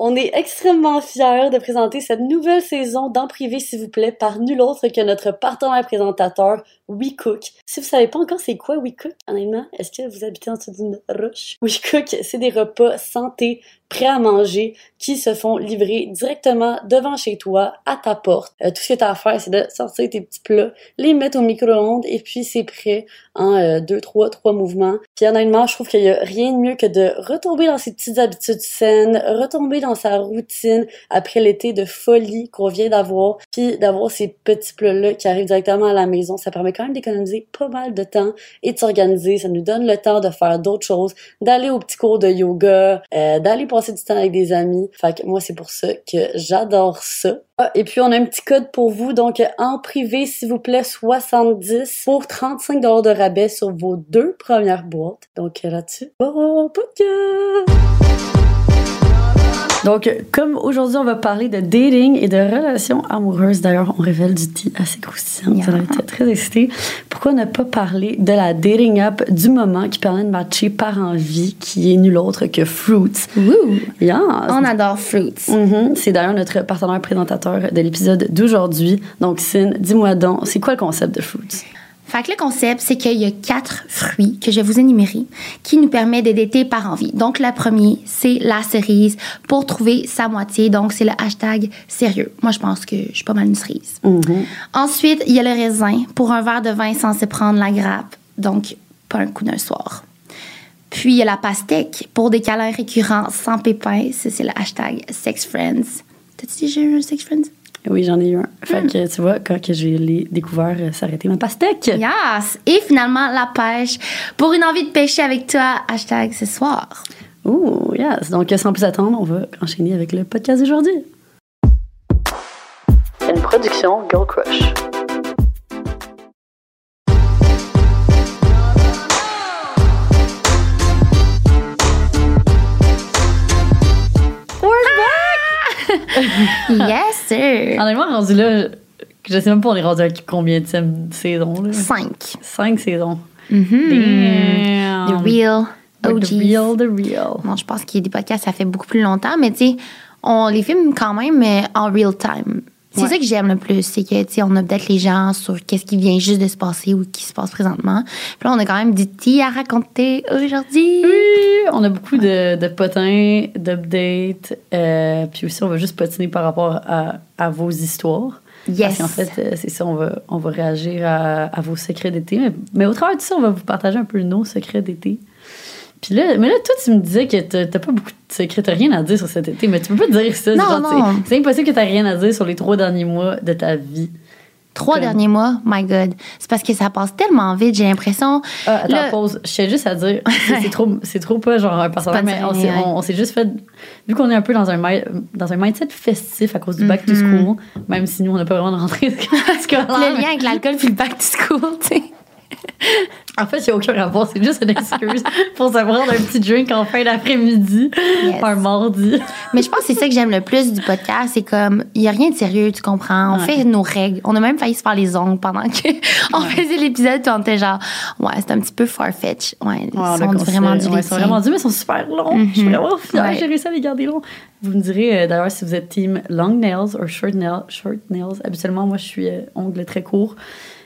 On est extrêmement fiers de présenter cette nouvelle saison d'En privé, s'il vous plaît, par nul autre que notre partenaire présentateur, WeCook. Si vous savez pas encore c'est quoi WeCook, honnêtement, est-ce que vous habitez en dessous d'une roche? WeCook, c'est des repas santé, prêts à manger, qui se font livrer directement devant chez toi, à ta porte. Euh, tout ce que tu as à faire, c'est de sortir tes petits plats, les mettre au micro-ondes, et puis c'est prêt en euh, deux, trois, trois mouvements. Puis honnêtement, je trouve qu'il y a rien de mieux que de retomber dans ses petites habitudes saines, retomber dans sa routine après l'été de folie qu'on vient d'avoir, puis d'avoir ces petits plats-là qui arrivent directement à la maison. Ça permet quand même d'économiser pas mal de temps et de s'organiser. Ça nous donne le temps de faire d'autres choses, d'aller au petit cours de yoga, euh, d'aller passer du temps avec des amis. Fait que moi, c'est pour ça que j'adore ça. Ah, et puis on a un petit code pour vous, donc en privé, s'il vous plaît, 70 pour 35 de rabais sur vos deux premières boîtes. Donc là-dessus, bon podcast! Donc, comme aujourd'hui, on va parler de dating et de relations amoureuses. D'ailleurs, on révèle du tea assez croustillant. Ça va être très excité. Pourquoi ne pas parler de la dating app du moment qui permet de matcher par envie, qui est nul autre que Fruits? Woo! Yeah. On adore Fruits. Mhm. C'est d'ailleurs notre partenaire présentateur de l'épisode d'aujourd'hui. Donc, Sin, dis-moi donc, c'est quoi le concept de Fruits? Fait que le concept, c'est qu'il y a quatre fruits que je vais vous énumérer qui nous permettent de dater par envie. Donc, le premier, c'est la cerise pour trouver sa moitié. Donc, c'est le hashtag sérieux. Moi, je pense que je suis pas mal une cerise. Ensuite, il y a le raisin pour un verre de vin sans se prendre la grappe. Donc, pas un coup d'un soir. Puis, il y a la pastèque pour des câlins récurrents sans pépins. C'est le hashtag sex friends. T'as-tu déjà eu un sex friends? Oui, j'en ai eu un. Fait que, tu vois, quand que j'ai l'ai découvert, euh, ça arrêtait ma pastèque. Yes! Et finalement, la pêche pour une envie de pêcher avec toi. Hashtag ce soir. Ouh, yes. Donc, sans plus attendre, on va enchaîner avec le podcast d'aujourd'hui. Une production Girl Crush. Sir! Honnêtement, rendu là, je sais même pas on est rendu à combien de saison. Là? Cinq. Cinq saisons. Mhm. The real. The real, the real. Bon, je pense qu'il y a des podcasts, ça fait beaucoup plus longtemps, mais tu sais, on les filme quand même mais en real time. C'est Ouais. ça que j'aime le plus, c'est que, tu sais, on update les gens sur qu'est-ce qui vient juste de se passer ou qui se passe présentement. Puis là, on a quand même du tea à raconter aujourd'hui. Oui, on a beaucoup de, de potins, d'updates. euh, puis aussi, on va juste patiner par rapport à, à vos histoires. Parce Yes. qu'en fait, euh, c'est ça, on va, on va réagir à, à vos secrets d'été. Mais, mais au travers de ça, on va vous partager un peu nos secrets d'été. Puis là, mais là, toi, tu me disais que t'as t'as pas beaucoup de secrets, t'as rien à dire sur cet été, mais tu peux pas dire ça. Non, non. c'est- impossible que t'aies rien à dire sur les trois derniers mois de ta vie. Trois Comme- derniers mois, my God. C'est parce que ça passe tellement vite, j'ai l'impression. Ah, attends, pause. Je tiens juste à dire, c'est- trop, c'est trop pas genre un personnage, mais on s'est, on, on juste fait, vu qu'on est un peu dans un, dans un mindset festif à cause du back to Mm-hmm. school, même si nous, on n'a pas vraiment de rentrée scolaire. Le lien avec l'alcool puis le back to school, tu sais. En fait, il n'y a aucun rapport, c'est juste une excuse pour se prendre un petit drink en fin d'après-midi, Yes. un mardi. Mais je pense que c'est ça que j'aime le plus du podcast. C'est comme, il n'y a rien de sérieux, tu comprends? On Ouais. fait nos règles. On a même failli se faire les ongles pendant que on faisait l'épisode. Puis on était genre, ouais, c'est un petit peu farfetch. Ouais, ils Ouais, sont vraiment du ouais, ils sont vraiment durs, mais ils sont super longs. Je suis vraiment fière, Ouais. j'ai réussi à les garder longs. Vous me direz euh, d'ailleurs si vous êtes team long nails ou short nails. Short nails. Habituellement, moi, je suis euh, ongles très courts.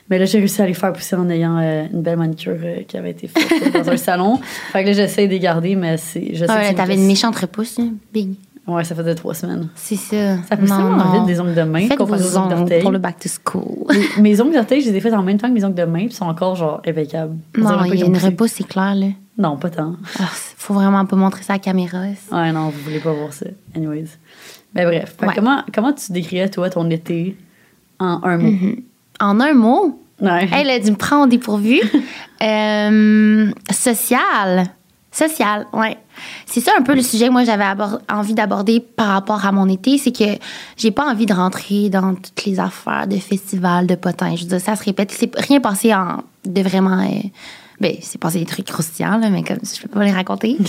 Mais là, j'ai réussi à les faire pousser en ayant euh, une belle manicure euh, qui avait été faite euh, dans un salon. Fait que là, j'essaie de les garder, mais c'est. Je sais Ah ouais, t'avais une méchante repousse, là. Big. Ouais, ça faisait trois semaines. C'est ça. Ça pousse tellement vite des ongles de main comparé aux ongles d'orteil. pour le back to school. mes, mes ongles d'orteil, je les ai faits en même temps que mes ongles de main, puis ils sont encore genre impeccables. Non, il y a une repousse, c'est clair, là. Non, pas tant. Ah, faut vraiment pas montrer ça à la caméra. Ouais, non, vous voulez pas voir ça. Anyways. Mais bref. Fait que Ouais. comment, comment tu décrirais, toi, ton été en un mot? En un mot, Ouais. Elle a dû me prendre au dépourvu. Euh, social. Social, ouais. C'est ça un peu le sujet que moi j'avais envie d'aborder par rapport à mon été, c'est que j'ai pas envie de rentrer dans toutes les affaires de festivals, de potins. Je veux dire, ça se répète. C'est rien passé en de vraiment. euh, ben, c'est passé des trucs croustillants, là, mais comme je peux pas les raconter.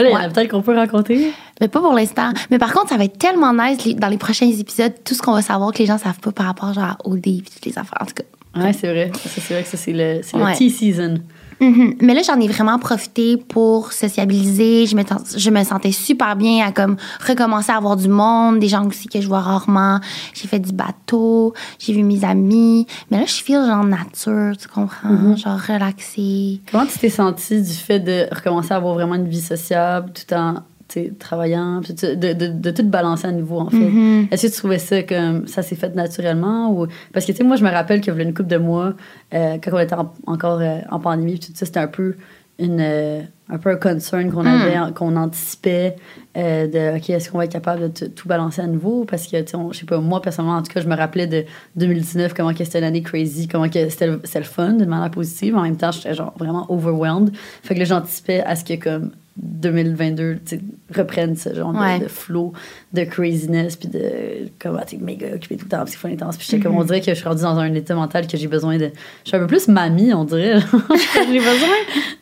Il y en a peut-être qu'on peut raconter. mais pas pour l'instant. Mais par contre, ça va être tellement nice les- dans les prochains épisodes, tout ce qu'on va savoir que les gens savent pas par rapport genre, au dé et toutes les affaires. En tout cas. Ouais, c'est vrai. C'est vrai que ça, c'est le, c'est Ouais. le tea season. Mhm. Mais là, j'en ai vraiment profité pour sociabiliser. Je me, je me sentais super bien à comme recommencer à avoir du monde, des gens aussi que je vois rarement. J'ai fait du bateau, j'ai vu mes amis. Mais là, je suis genre nature, tu comprends? Mhm. Genre relaxée. Comment tu t'es sentie du fait de recommencer à avoir vraiment une vie sociable tout en travaillant, puis de, de, de tout balancer à nouveau, en fait? Mhm. Est-ce que tu trouvais ça comme ça s'est fait naturellement? Ou... Parce que, tu sais, moi, je me rappelle qu'il y avait une couple de mois, euh, quand on était en- encore euh, en pandémie, puis tout ça, c'était un peu une, euh, un peu un concern qu'on avait, qu'on anticipait euh, de, OK, est-ce qu'on va être capable de t- tout balancer à nouveau? Parce que, tu sais, on- je sais pas, moi, personnellement, en tout cas, je me rappelais de 2019, comment que c'était une année crazy, comment que c'était le, c'était le fun d'une manière positive. En même temps, j'étais genre vraiment overwhelmed. Fait que là, j'anticipais à ce que, comme, 2022 tu sais, reprenne ce genre de- Ouais. de, flow de craziness puis de comme ah, t'es méga occupé tout le temps c'est full intense puis j'étais comme on dirait que je suis rendue dans un état mental que j'ai besoin de je suis un peu plus mamie on dirait j'ai besoin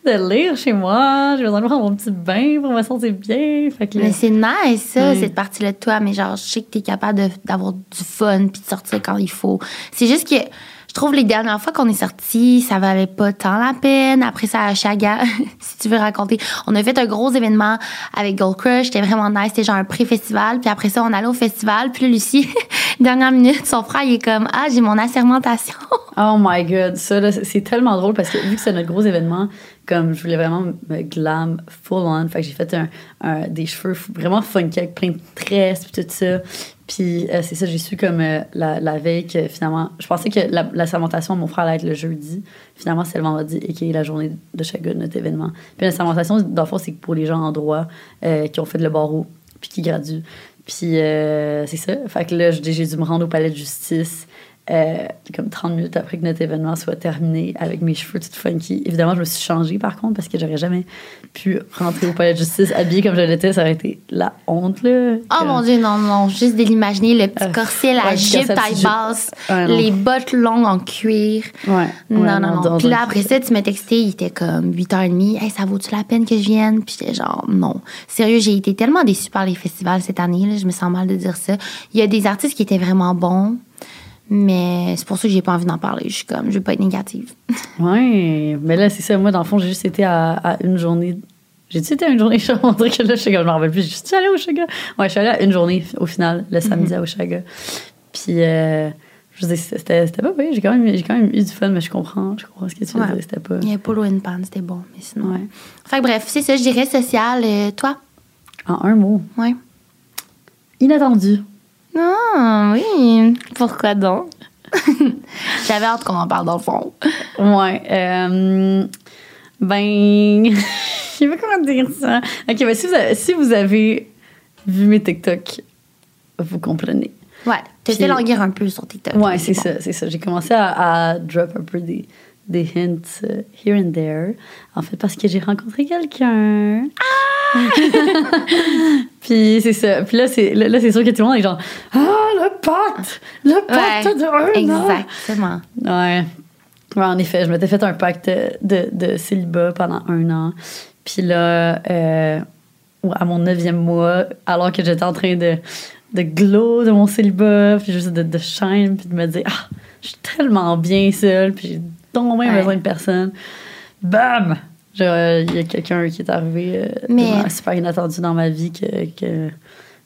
de lire chez moi j'ai besoin de prendre mon petit bain pour me sentir bien fait que là- Mais c'est nice, ça, Ouais. cette partie-là de toi. Mais genre, je sais que t'es capable de- d'avoir du fun puis de sortir quand il faut. C'est juste que je trouve les dernières fois qu'on est sortis, ça valait pas tant la peine. Après ça, à Chaga, si tu veux raconter, on a fait un gros événement avec Gold Crush. C'était vraiment nice. C'était genre un pré-festival. Puis après ça, on allait au festival. Puis là, Lucie, dernière minute, son frère, il est comme, ah, j'ai mon assermentation. Oh my god, ça c'est tellement drôle parce que vu que c'est notre gros événement, comme je voulais vraiment me glam full on, fait que j'ai fait un, des cheveux vraiment funky avec plein de tresses puis tout ça. Puis euh, c'est ça, j'ai su comme euh, la, veille que finalement, je pensais que la, la sermentation de mon frère allait être le jeudi. Finalement, c'est le vendredi et qui est la journée de chaque de notre événement. Puis la sermentation, dans le fond, c'est pour les gens en droit euh, qui ont fait le barreau puis qui graduent. Puis c'est ça. Fait que là, j'ai dû me rendre au palais de justice. Euh, comme 30 minutes après que notre événement soit terminé avec mes cheveux tout funky. Évidemment, je me suis changée par contre parce que j'aurais jamais pu rentrer au palais de justice habillée comme je l'étais. Ça aurait été la honte, là. Oh Que- mon Dieu, non, non, juste de l'imaginer, le petit Euh, corset, la ouais, jupe taille basse, Ouais, non. les bottes longues en cuir. Ouais. Non, non, non. on Puis là, après ça, tu m'as texté, il était comme 8h30. Hey, ça vaut-tu la peine que je vienne? Puis j'étais genre, non. Sérieux, j'ai été tellement déçue par les festivals cette année. Là, je me sens mal de dire ça. Il y a des artistes qui étaient vraiment bons, mais c'est pour ça que j'ai pas envie d'en parler. Je suis comme, je veux pas être négative. Ouais, mais là, c'est ça. Moi, dans le fond, j'ai juste été à, à une journée. J'ai-tu été à une journée? Je on dirait que là, je suis comme, je m'en rappelle plus. Je suis allée au Chaga. Ouais, je suis allée à une journée, au final, le samedi à Oshaga. Puis, euh, je veux dire, c'était c'était pas pire. J'ai quand, même, j'ai quand même eu du fun, mais je comprends, je comprends ce que tu veux Ouais. dire. C'était pas. Il y avait Polo and Pan, c'était bon, mais sinon. Ouais. Fait que bref, c'est ça, je dirais social. Euh, toi? En un mot. Ouais. Inattendu. Ah, oui. Pourquoi donc? J'avais hâte qu'on en parle dans le fond. Ouais. euh, ben. je sais pas comment dire ça. Ok, ben, si vous avez, si vous avez vu mes TikTok, vous comprenez. Ouais, fait languir un peu sur TikTok. Ouais, c'est bon. ça, c'est ça. J'ai commencé à, à drop un peu des, des hints euh, here and there. En fait, parce que j'ai rencontré quelqu'un. Ah! Puis c'est ça. Puis là, c'est là, là, c'est sûr que tout le monde est genre Ah, le pacte! Le pacte Ouais, de un an! Exactement. Ouais. Ouais, en effet, je m'étais fait un pacte de, de célibat pendant un an. Puis là, euh, à mon neuvième mois, alors que j'étais en train de, de glow de mon célibat, puis juste de, de shine, puis de me dire, ah, je suis tellement bien seule, puis j'ai donc bien Ouais. besoin de personne. Bam! Euh, Il y a quelqu'un qui est arrivé euh, Mais- super inattendu dans ma vie que. que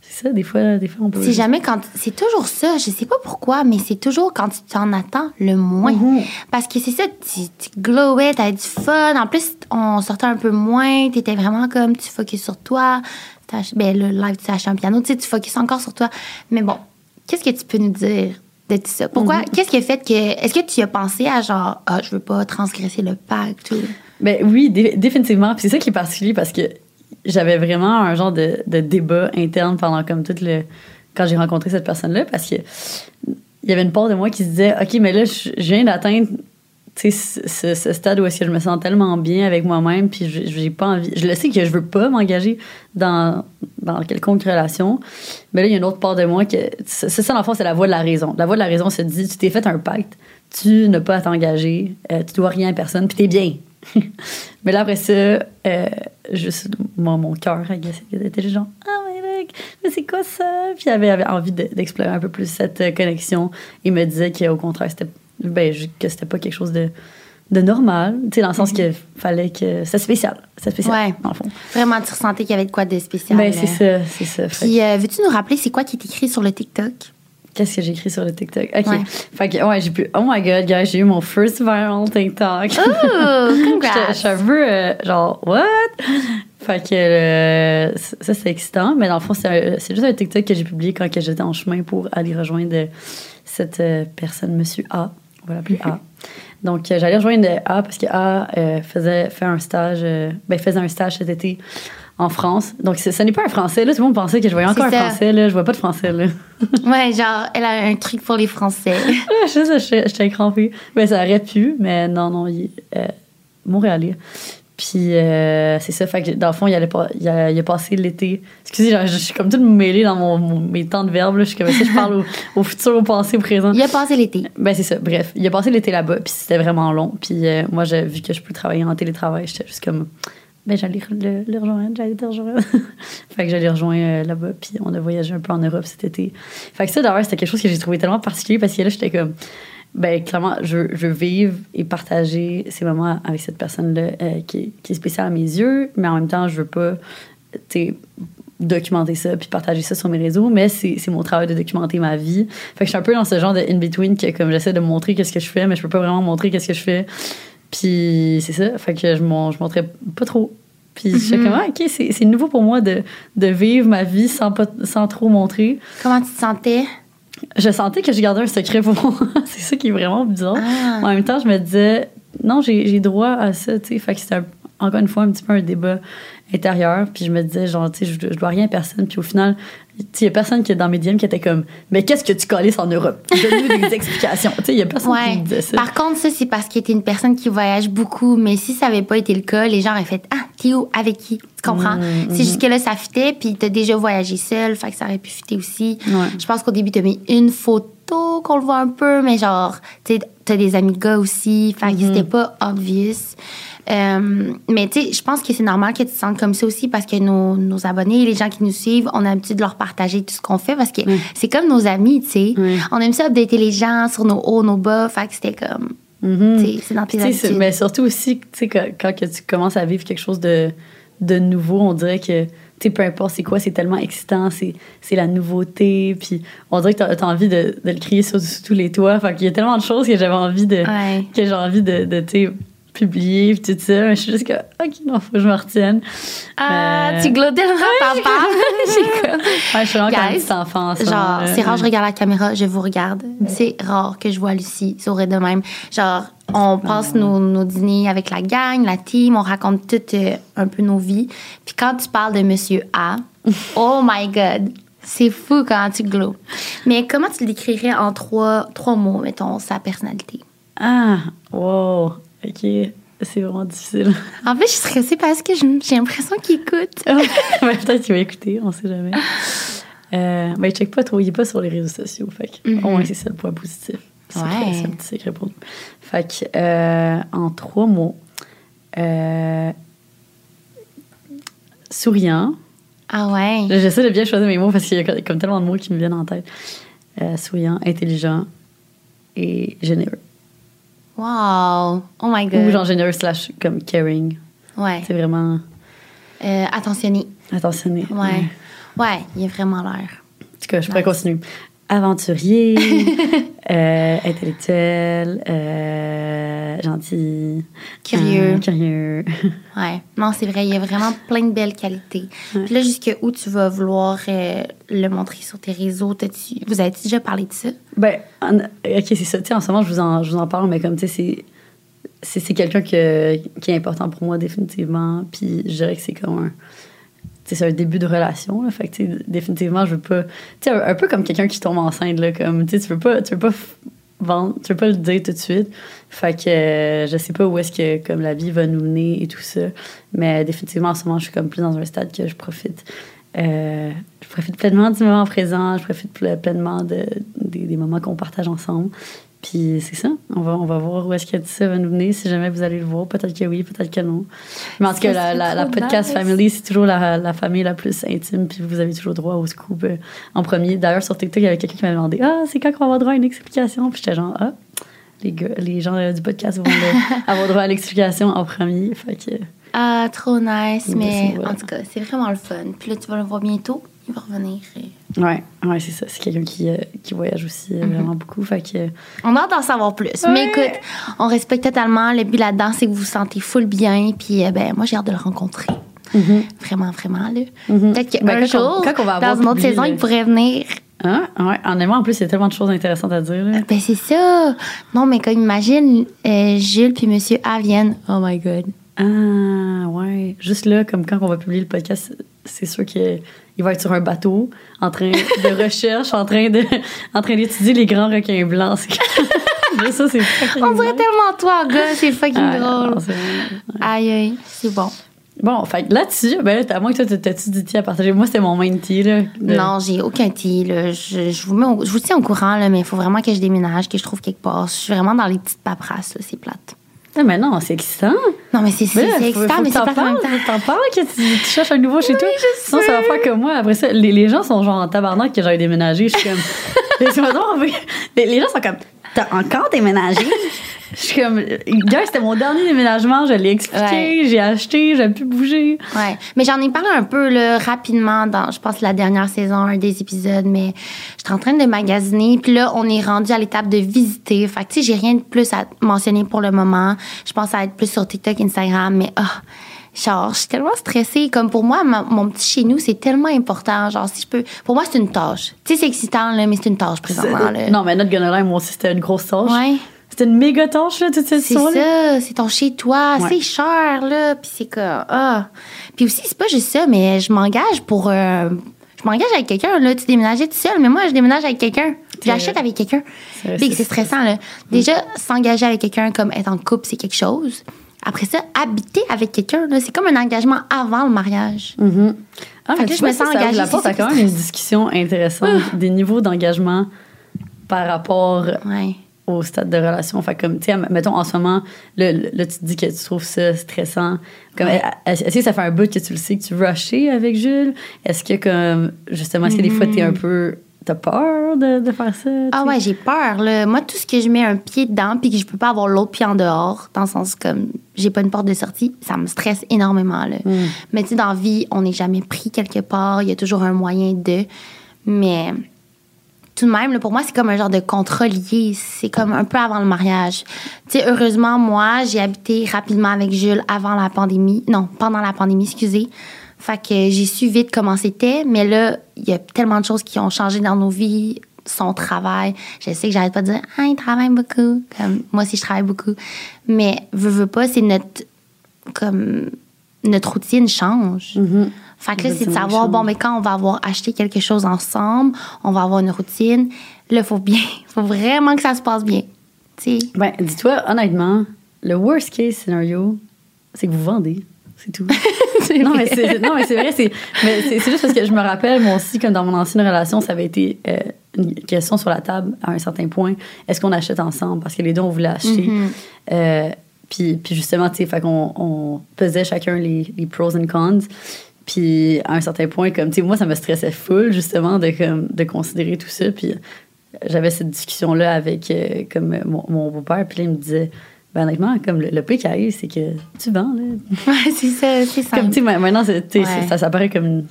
c'est ça, des fois, des fois on peut. C'est jamais quand. C'est toujours ça. Je sais pas pourquoi, mais c'est toujours quand tu t'en attends le moins. Mhm. Parce que c'est ça, tu, tu glowais, t'avais du fun. En plus, on sortait un peu moins. T'étais vraiment comme, tu focus sur toi. Ben, le live, tu as acheté un piano. Tu sais, tu focus encore sur toi. Mais bon, qu'est-ce que tu peux nous dire? De tout ça? Pourquoi? Mhm. Qu'est-ce qui a fait que. Est-ce que tu as pensé à genre, ah, je veux pas transgresser le pacte ou? Ben oui, dé- définitivement. Puis c'est ça qui est particulier parce que j'avais vraiment un genre de, de débat interne pendant comme tout le. quand j'ai rencontré cette personne-là parce que il y avait une part de moi qui se disait OK, mais là, je viens d'atteindre ce, ce- ce stade où est-ce que je me sens tellement bien avec moi-même, puis j'ai pas envie. Je le sais que je veux pas m'engager dans, dans quelconque relation, mais là, il y a une autre part de moi que. C'est ça, dans le fond, c'est la voie de la raison. La voie de la raison se dit tu t'es fait un pacte, tu n'as pas à t'engager, euh, tu dois rien à personne, puis t'es bien. mais là, après ça, euh, juste, moi, mon cœur, il était juste genre, ah, mais là, mais c'est quoi ça? Puis il avait, envie de- d'explorer un peu plus cette euh, connexion et me disait qu'au contraire, c'était ben, je- que c'était pas quelque chose de, de normal, tu sais, dans le sens qu'il fallait que. C'est spécial. C'est spécial, Ouais. dans le fond. Vraiment, tu ressentais qu'il y avait de quoi de spécial. Ben, euh. c'est ça, c'est ça. Puis, euh, veux-tu nous rappeler c'est quoi qui est écrit sur le TikTok? Qu'est-ce que j'ai écrit sur le TikTok? OK. Ouais. Fait que, ouais, j'ai pu. Oh my god, guys, j'ai eu mon first viral TikTok. Oh, un peu euh, genre, what? Fait que euh, ça, c'est excitant. Mais dans le fond, c'est juste un TikTok que j'ai publié quand j'étais en chemin pour aller rejoindre cette euh, personne, Monsieur A. On va l'appeler A. Donc, euh, j'allais rejoindre A parce que A euh, faisait fait un stage, euh, ben, faisait un stage cet été en France. Donc, ce n'est pas un français. Là, tout le monde pensait que je voyais encore un français. Là. Je vois pas de français. Là. Ouais, genre, elle a un truc pour les Français. je sais j'étais crampée. Ben, ça aurait pu, mais non, non, il est montréalais. Puis euh, c'est ça, fait que dans le fond, il, allait pas, il, a, il a passé l'été. Excusez, genre, je, suis comme toute mêlée dans mon, mon- mes temps de verbe. Là. Je suis comme ça, je parle au, au futur, au passé, au présent? Il a passé l'été. Ben c'est ça, bref. Il a passé l'été là-bas, puis c'était vraiment long. Puis euh, moi, j'ai vu que je peux travailler en télétravail, j'étais juste comme, ben j'allais le, le rejoindre, j'allais te rejoindre. fait que j'allais rejoindre euh, là-bas, puis on a voyagé un peu en Europe cet été. Fait que ça, d'ailleurs, c'était quelque chose que j'ai trouvé tellement particulier parce que là, j'étais comme, ben clairement, je, je veux vivre et partager ces moments avec cette personne-là euh, qui, est- qui est spéciale à mes yeux, mais en même temps, je veux pas, documenter ça puis partager ça sur mes réseaux, mais c'est mon travail de documenter ma vie. Fait que je suis un peu dans ce genre de in-between que comme j'essaie de montrer qu'est-ce que je fais, mais je peux pas vraiment montrer qu'est-ce que je fais. Puis c'est ça, fait que je, mon, je montrais pas trop. Puis je suis Mhm. comme, ah, ok, c'est c'est nouveau pour moi de, de vivre ma vie sans, pas, sans trop montrer. Comment tu te sentais? Je sentais que je gardais un secret pour moi. c'est ça qui est vraiment bizarre. Ah. En même temps, je me disais, non, j'ai droit à ça, tu sais. Fait que c'était encore une fois un petit peu un débat Puis je me disais, genre, tu sais, je, je dois rien à personne. Puis au final, tu sais, il y a personne qui est dans mes DM qui était comme, mais qu'est-ce que tu colles en Europe? Donne-nous des explications. Tu sais, il y a personne qui me disait ça. Par contre, ça, c'est parce que t'es une personne qui voyage beaucoup. Mais si ça avait pas été le cas, les gens auraient fait Ah, t'es où? Avec qui? Tu comprends? Mm, C'est juste que là, ça fitait, puis t'as déjà voyagé seul, fait que ça aurait pu fitter aussi. Ouais. Je pense qu'au début, t'as mis une photo qu'on le voit un peu, mais genre, tu sais, t'as des amis gars aussi, fait que Mm-hmm. c'était pas obvious. Euh, mais tu sais, je pense que c'est normal que tu te sentes comme ça aussi parce que nos, nos abonnés, les gens qui nous suivent, on a l'habitude de leur partager tout ce qu'on fait parce que c'est comme nos amis, tu sais. Oui. On aime ça updater les gens sur nos hauts, nos bas, fait que c'était comme, sais, c'est dans tes habitudes. mais surtout aussi, tu sais, quand tu commences à vivre quelque chose de, de nouveau, on dirait que, tu sais, peu importe c'est quoi, c'est tellement excitant, c'est, la nouveauté, puis on dirait que t'as, t'as envie de, de le crier sur, sur tous les toits. Fait qu'il y a tellement de choses que j'avais envie de, Ouais. que j'ai envie de, de publier, puis tout ça. Mais je suis juste que, OK, non, faut que je me retienne. Ah, Euh, tu glottes tellement, papa? J'ai comme- Ouais, je suis vraiment comme un Guys, petit enfant. en ce Genre, c'est rare, je regarde la caméra, je vous regarde. C'est rare que je vois Lucie sourire de même. Genre, on passe nos, nos dîners avec la gang, la team, on raconte tout euh, un peu nos vies. Puis quand tu parles de Monsieur A, oh my God, c'est fou quand tu glows. Mais comment tu le décrirais en trois, trois mots, mettons, sa personnalité? Ah, wow, OK. C'est vraiment difficile. En fait, je suis stressée parce que j'ai l'impression qu'il écoute. Ouais, Peut-être qu'il va écouter, on sait jamais. Euh, ben, il check pas trop, il est pas sur les réseaux sociaux. Fait que, Mhm. Au moins, c'est ça le point positif. C'est Ouais. un petit secret pour nous. Fait que, euh, en trois mots, euh, souriant. Ah ouais. J'essaie de bien choisir mes mots parce qu'il y a comme tellement de mots qui me viennent en tête. Souriant, intelligent et généreux. Wow. Oh my Ou God. genre généreux slash comme caring. Ouais. C'est vraiment Euh, attentionné. attentionné. Ouais. Ouais, il a vraiment l'air. En tout cas, je pourrais Nice. continuer. Aventurier, euh, intellectuel, euh, gentil, Curieux. euh, curieux. Ouais. Non, c'est vrai, il y a vraiment plein de belles qualités. Puis là, jusque où tu vas vouloir euh, le montrer sur tes réseaux? T'as-tu- Vous avez déjà parlé de ça? ben, en- ok, c'est ça. Tu sais, en ce moment, je vous en, je vous en parle, mais comme tu sais, c'est quelqu'un que- qui est important pour moi, définitivement. Puis je dirais que c'est comme un. C'est un début de relation. Fait que, définitivement, je veux pas. Un, peu comme quelqu'un qui tombe enceinte. Là, comme, tu veux pas. Tu veux pas vendre, tu veux pas le dire tout de suite. Fait que euh, je sais pas où est-ce que comme la vie va nous mener et tout ça. Mais définitivement, en ce moment, je suis comme plus dans un stade que je profite. euh, je profite pleinement du moment présent, je profite ple- pleinement de, des moments qu'on partage ensemble. Puis c'est ça, on va, on va voir où est-ce que ça va nous mener. Si jamais vous allez le voir, peut-être que oui, peut-être que non. Mais en tout cas, la, podcast nice. family, c'est toujours la, la famille la plus intime, puis vous avez toujours droit au scoop euh, en premier. D'ailleurs, sur TikTok, il y avait quelqu'un qui m'a demandé Ah, c'est quand qu'on va avoir droit à une explication? Puis j'étais genre Ah, les, gars, les gens euh, du podcast vont le- avoir droit à l'explication en premier. Fait que, Ah, trop nice. Mais en tout cas, c'est vraiment le fun. Puis là, tu vas le voir bientôt. Il va revenir. et- ouais, ouais c'est ça. C'est quelqu'un qui, euh, qui voyage aussi euh, vraiment beaucoup. Fait que, On a hâte d'en savoir plus. Mais écoute, on respecte totalement. Le but là-dedans, c'est que vous vous sentez full bien. Puis, euh, ben, moi, j'ai hâte de le rencontrer. Vraiment, vraiment, là. Peut-être qu'un Ben, jour, on- on va dans une autre saison, le- il pourrait venir. hein? Ouais, honnêtement, en plus, il y a tellement de choses intéressantes à dire. Là. Ben, c'est ça. Non, mais comme imagine, euh, Jules puis Monsieur A viennent. Oh my God. Ah, ouais. Juste là, comme quand on va publier le podcast, c'est sûr qu'il va être sur un bateau, en train de recherche, en train de, en train d'étudier les grands requins blancs. Ça, c'est On dirait tellement toi, gars. C'est fucking Ah, drôle. non. Aïe, aïe. C'est bon. Bon, fait là-dessus, ben, à moins que toi, t'as- t'as-tu du thé à partager? Moi, c'était mon main tea, là. de- Non, j'ai aucun. Là. Je, je vous mets au- je vous tiens au courant, là, mais il faut vraiment que je déménage, que je trouve quelque part. Je suis vraiment dans les petites paperasses. là, C'est plate. Ah, mais non, c'est excitant. Non, mais c'est excitant, mais c'est même parles, T'en parles que tu, tu cherches un nouveau chez toi. je Sinon, ça va sais. faire comme moi. Après ça, les, les gens sont genre en tabarnak que j'avais déménagé. Je suis comme. Les, les gens sont comme. T'as encore déménagé? Je suis comme. Gars, c'était mon dernier déménagement. Je l'ai expliqué. Ouais. J'ai acheté. J'ai pu bouger. Ouais. Mais j'en ai parlé un peu là, rapidement dans, je pense, la dernière saison, un des épisodes. Mais j'étais en train de magasiner. Puis là, on est rendu à l'étape de visiter. Fait que, tu sais, j'ai rien de plus à mentionner pour le moment. Je pense à être plus sur TikTok, Instagram. Mais, ah, genre, je suis tellement stressée. Comme pour moi, ma- mon petit chez nous, c'est tellement important. Genre, si je peux. Pour moi, c'est une tâche. Tu sais, c'est excitant, là, mais c'est une tâche présentement. Là. Non, mais notre Gunnerline, moi aussi, c'était une grosse tâche. Ouais. C'était une méga tâche, là, toute cette C'est ça, c'est ton chez toi, Ouais. c'est cher là, puis c'est comme ah. Puis aussi c'est pas juste ça, mais je m'engage pour euh, je m'engage avec quelqu'un là, tu déménageais tout seul, mais moi je déménage avec quelqu'un. J'achète avec quelqu'un. C'est c'est c'est stressant là. Déjà s'engager avec quelqu'un comme être en couple, c'est quelque chose. Après ça, habiter avec quelqu'un c'est comme un engagement avant le mariage. Ah, Fait mais que tu je me sens engagée, la porte c'est à ça quand même une discussion intéressante des niveaux d'engagement par rapport Ouais. Au stade de relation. Fait comme, tu sais, mettons, en ce moment, là, là, tu te dis que tu trouves ça stressant. Comme. Est-ce que ça fait un bout que tu le sais que tu veux acheter avec Jules? Est-ce que, comme, justement, est-ce que des fois, t'es un peu. T'as peur de, de faire ça? Ah ouais, j'ai peur. Là. Moi, tout ce que je mets un pied dedans puis que je peux pas avoir l'autre pied en dehors, dans le sens comme j'ai pas une porte de sortie, ça me stresse énormément. Là. Mais tu sais, dans la vie, on n'est jamais pris quelque part. Il y a toujours un moyen de. Mais tout de même, pour moi, c'est comme un genre de contrat lié. C'est comme un peu avant le mariage. Tu sais, heureusement, moi, j'ai habité rapidement avec Jules avant la pandémie. Non, pendant la pandémie, excusez. Fait que j'ai su vite comment c'était. Mais là, il y a tellement de choses qui ont changé dans nos vies. Son travail. Je sais que j'arrête pas de dire, ah, il travaille beaucoup. Moi aussi, je travaille beaucoup. Mais, veux, veux pas, c'est notre, comme, notre routine change. Fait que là, c'est de savoir, bon, mais quand on va avoir acheté quelque chose ensemble, on va avoir une routine. Là, faut bien, faut vraiment que ça se passe bien. Tu sais. Ben, dis-toi, honnêtement, le worst case scenario, c'est que vous vendez. C'est tout. non, mais c'est, non, mais c'est vrai. C'est, mais c'est, c'est juste parce que je me rappelle, moi aussi, comme dans mon ancienne relation, ça avait été euh, une question sur la table à un certain point. Est-ce qu'on achète ensemble? Parce que les deux, on voulait acheter. Euh, puis, puis justement, tu sais, qu'on on pesait chacun les, les pros and cons. Puis à un certain point, comme, tu sais, moi, ça me stressait full, justement, de, comme, de considérer tout ça. Puis j'avais cette discussion-là avec euh, comme mon, mon beau-père. Puis là, il me disait, ben, honnêtement, comme le, le pire qui arrive, c'est que tu vends, là. Ouais, c'est ça, c'est Comme, simple. tu sais, ma- maintenant, c'est- tu sais, Ouais. c'est- ça, ça paraît comme une-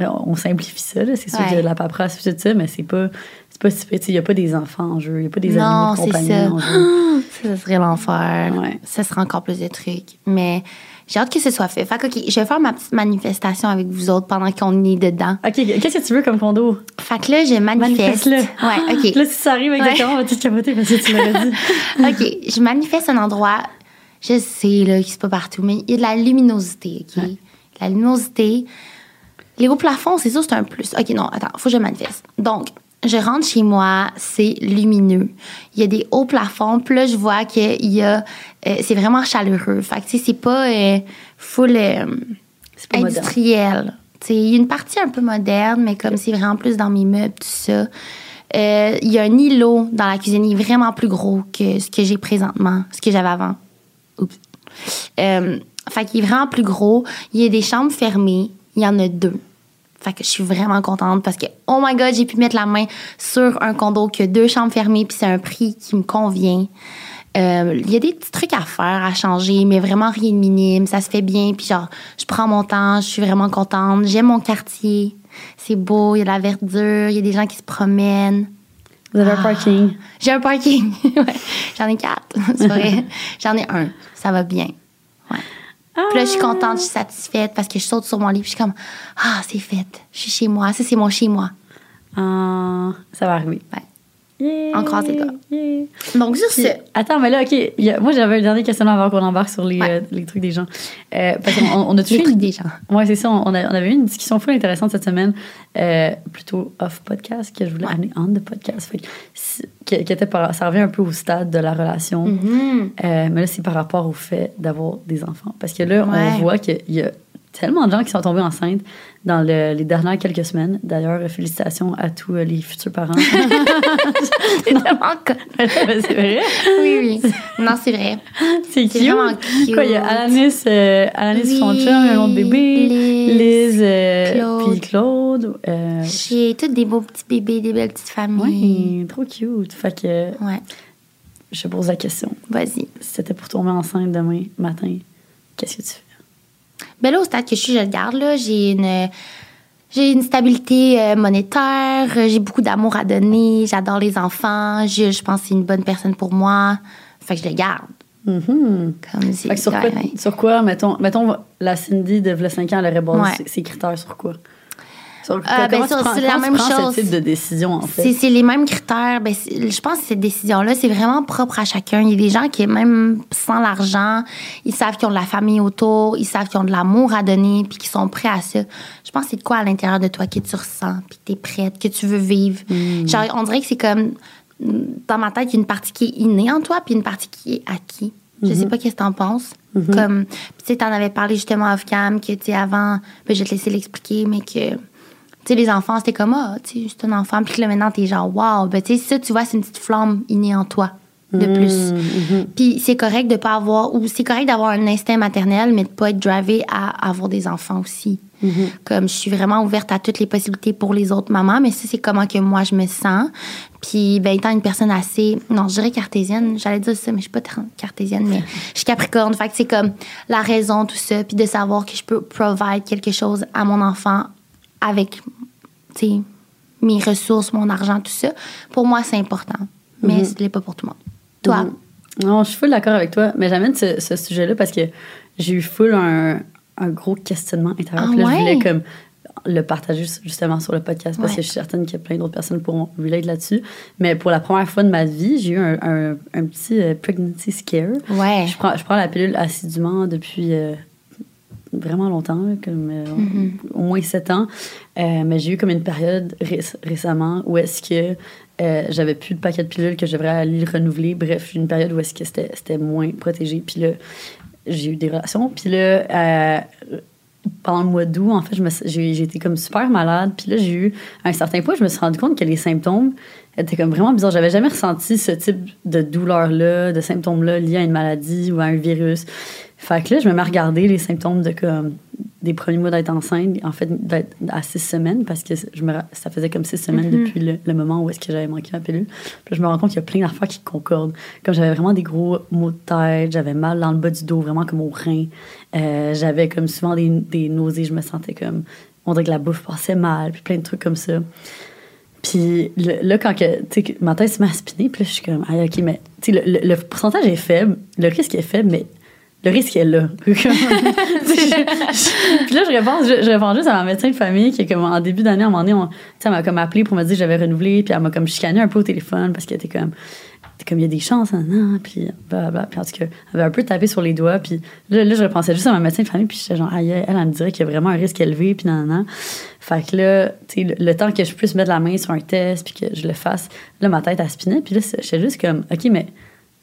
On simplifie ça, là. C'est sûr Ouais. qu'il y a de la paperasse, tout ça, mais c'est pas. C'est pas si. Tu sais, il n'y a pas des enfants en jeu, il n'y a pas des Non, animaux de compagnie ça. en jeu. Ça serait l'enfer. Ouais. Ça serait encore plus de trucs. Mais j'ai hâte que ce soit fait. Fait que, OK, je vais faire ma petite manifestation avec vous autres pendant qu'on est dedans. OK, qu'est-ce que tu veux comme condo? Fait que là, je manifeste. Manifeste-le. Ouais, OK. Là, si ça arrive exactement, on va tout capoter parce que tu l'aurais dit. OK, je manifeste un endroit. Je sais là, c'est pas partout, mais il y a de la luminosité, OK? De La luminosité. Les hauts plafonds, c'est sûr, c'est un plus. OK, non, attends, faut que je manifeste. Donc, je rentre chez moi, c'est lumineux. Il y a des hauts plafonds, puis là, je vois qu'il y a. euh, c'est vraiment chaleureux. Fait que, tu sais, c'est pas euh, full euh, pas industriel. Tu sais, il y a une partie un peu moderne, mais comme c'est vraiment plus dans mes meubles, tout ça. Il y a un îlot dans la cuisine, il est vraiment plus gros que ce que j'ai présentement, ce que j'avais avant. Oups. Fait qu'il est vraiment plus gros. Il y a des chambres fermées. Il y en a deux. Fait que je suis vraiment contente parce que, oh my god, j'ai pu mettre la main sur un condo qui a deux chambres fermées puis c'est un prix qui me convient. Euh, Il y a des petits trucs à faire, à changer, mais vraiment rien de minime. Ça se fait bien. Puis genre, je prends mon temps, je suis vraiment contente. J'aime mon quartier. C'est beau, il y a de la verdure, il y a des gens qui se promènent. Vous avez un parking. J'ai un parking. Ouais. J'en ai quatre. C'est vrai. J'en ai un. Ça va bien. Ouais. Puis là, je suis contente, je suis satisfaite parce que je saute sur mon lit. Puis je suis comme, ah, c'est fait. Je suis chez moi. Ça, c'est mon chez moi. Ah, ça va arriver. Ouais. Yeah, On croise les doigts. yeah. Donc, sur ce. Attends, mais là, OK. a- moi, j'avais un dernier questionnement avant qu'on embarque sur les, Ouais. euh, les trucs des gens. Euh, parce qu'on on a Les touché trucs des gens. Ouais, c'est ça. On, a- on avait eu une discussion full intéressante cette semaine, euh, plutôt off podcast, que je voulais amener on the podcast. Fait qui, qui était par- ça revient un peu au stade de la relation. Mhm. Euh, mais là, c'est par rapport au fait d'avoir des enfants. Parce que là, Ouais. on voit qu'il y a tellement de gens qui sont tombés enceintes dans le- les dernières quelques semaines. D'ailleurs, félicitations à tous euh, les futurs parents. C'est tellement c'est vrai. Oui, oui. Non, c'est vrai. C'est cute. vraiment cute. Quoi, il y a Alanis, euh, Alanis Oui, un autre bébé. Liz, Liz, euh, Claude. puis Claude. euh, J'ai tous des beaux petits bébés, des belles petites familles. oui, trop cute. Fait que Ouais. je pose la question. Vas-y. Si c'était pour tomber enceinte demain matin, qu'est-ce que tu fais? Ben là, au stade que je suis, je le garde. Là. J'ai une, j'ai une stabilité euh, monétaire, j'ai beaucoup d'amour à donner, j'adore les enfants, je, je pense que c'est une bonne personne pour moi. Fait que je le garde. Mhm. Comme que sur, ouais, quoi, ouais. sur quoi, mettons, mettons, la Cindy de v'là 5 ans, elle aurait basé Ouais. ses critères sur quoi? Sur, ben, sur- tu prends, c'est la même chose. ce type de décision, en C'est, fait? c'est les mêmes critères. Ben, je pense que cette décision-là, c'est vraiment propre à chacun. Il y a des gens qui, même sans l'argent, ils savent qu'ils ont de la famille autour, ils savent qu'ils ont de l'amour à donner, puis qu'ils sont prêts à ça. Je pense que c'est de quoi à l'intérieur de toi que tu ressens, puis que tu es prête, que tu veux vivre. Genre, on dirait que c'est comme, dans ma tête, il y a une partie qui est innée en toi, puis une partie qui est acquis. Je sais pas qu'est-ce que t'en penses. Comme, puis tu sais, t'en avais parlé justement off-cam, que, tu sais, avant, ben, je vais te laisser l'expliquer, mais que, sais, les enfants, c'était comme, ah, tu sais, c'est un enfant. Puis que là, maintenant, t'es genre, wow. Ben, tu sais, ça, tu vois, c'est une petite flamme innée en toi, de plus. Puis c'est correct de pas avoir, ou c'est correct d'avoir un instinct maternel, mais de pas être drivé à avoir des enfants aussi. Comme je suis vraiment ouverte à toutes les possibilités pour les autres mamans, mais ça, c'est comment que moi, je me sens. Puis, ben, étant une personne assez, non, je dirais cartésienne, j'allais dire ça, mais je suis pas cartésienne, mais je suis capricorne. Fait que c'est comme la raison, tout ça, puis de savoir que je peux provide quelque chose à mon enfant avec, mes ressources, mon argent, tout ça. Pour moi, c'est important. Mais ce n'est pas pour tout le monde. Toi, Non, je suis full d'accord avec toi, mais j'amène ce, ce sujet-là parce que j'ai eu full un, un gros questionnement intérieur. Ah Puis là, je voulais ouais? comme le partager justement sur le podcast parce Ouais. que je suis certaine qu'il y a plein d'autres personnes pourront relate là-dessus. Mais pour la première fois de ma vie, j'ai eu un, un- un petit euh, pregnancy scare. ouais. Je prends, je prends la pilule assidûment depuis euh, vraiment longtemps, comme euh, Mm-hmm. au moins sept ans. Euh, mais j'ai eu comme une période ré- récemment où est-ce que euh, j'avais plus de paquet de pilules que je devrais aller le renouveler. Bref, une période où est-ce que c'était moins protégé. Puis là, j'ai eu des relations. Puis là, pendant le mois d'août, en fait, j'ai été comme super malade. Puis là, j'ai eu, à un certain point, je me suis rendu compte que les symptômes étaient comme vraiment bizarres. J'avais jamais ressenti ce type de douleur-là, de symptômes-là liés à une maladie ou à un virus. Fait que là, je me mets à regarder les symptômes de comme des premiers mois d'être enceinte, en fait, d'être à six semaines, parce que je me, ça faisait comme six semaines depuis le, le moment où est-ce que j'avais manqué ma pilule. Puis je me rends compte qu'il y a plein d'affaires qui concordent. Comme j'avais vraiment des gros maux de tête, j'avais mal dans le bas du dos, vraiment comme au rein. Euh, j'avais comme souvent des, des nausées, je me sentais comme, on dirait que la bouffe passait mal, puis plein de trucs comme ça. Puis là, quand que, ma tête se met à spinner, puis là, je suis comme, ah, OK, mais le, le- le pourcentage est faible, le risque est faible, mais le risque est là. Puis là, je réponds, je, je réponds juste à ma médecin de famille qui est comme en début d'année, à un moment donné, on- elle m'a comme appelé pour me dire que j'avais renouvelé, puis elle m'a comme chicané un peu au téléphone parce qu'elle était comme, comme, il y a des chances, hein, non, puis blablabla. Puis en tout cas, elle avait un peu tapé sur les doigts, puis là, là je repensais juste à ma médecin de famille, puis j'étais genre, aïe, elle, elle me dirait qu'il y a vraiment un risque élevé, puis non, non. Fait que là, tu sais, le, temps que je puisse mettre la main sur un test, puis que je le fasse, là, ma tête, elle spinait, puis là, j'étais juste comme, OK, mais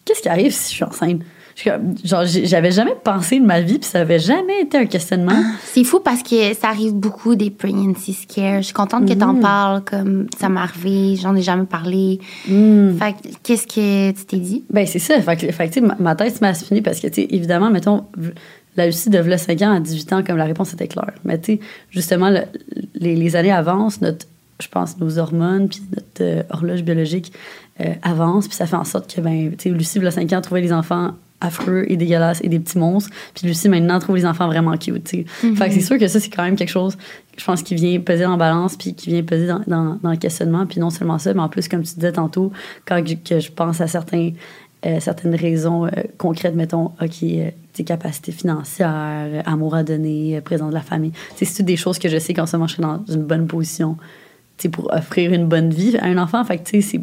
qu'est-ce qui arrive si je suis enceinte? Genre, j'avais jamais pensé de ma vie, puis ça avait jamais été un questionnement. C'est fou parce que ça arrive beaucoup des pregnancy scares. Je suis contente que t'en parles, comme ça m'est arrivé, j'en ai jamais parlé. Mm. Fait que, qu'est-ce que tu t'es dit? Ben, c'est ça. Fait que, fait que, tu sais, ma, ma tête à spinner parce que, tu évidemment, mettons, la Lucie de v'là 5 ans à 18 ans, comme la réponse était claire. Mais, tu sais, justement, le- les, les années avancent, notre, je pense, nos hormones, puis notre de horloge biologique euh, avance, puis ça fait en sorte que, ben, tu sais, Lucie, a 5 ans, trouvait les enfants affreux et dégueulasses et des petits monstres. Puis Lucie, maintenant, trouve les enfants vraiment cute, sais. Fait que c'est sûr que ça, c'est quand même quelque chose, je pense, qui vient peser en balance puis qui vient peser dans, dans, dans le questionnement. Puis non seulement ça, mais en plus, comme tu disais tantôt, quand je, que je pense à certains, euh, certaines raisons euh, concrètes, mettons, OK, euh, tes capacités financières, amour à donner, présence de la famille. C'est toutes des choses que je sais qu'en ce moment, je serais dans une bonne position pour offrir une bonne vie à un enfant? Fait que, tu sais,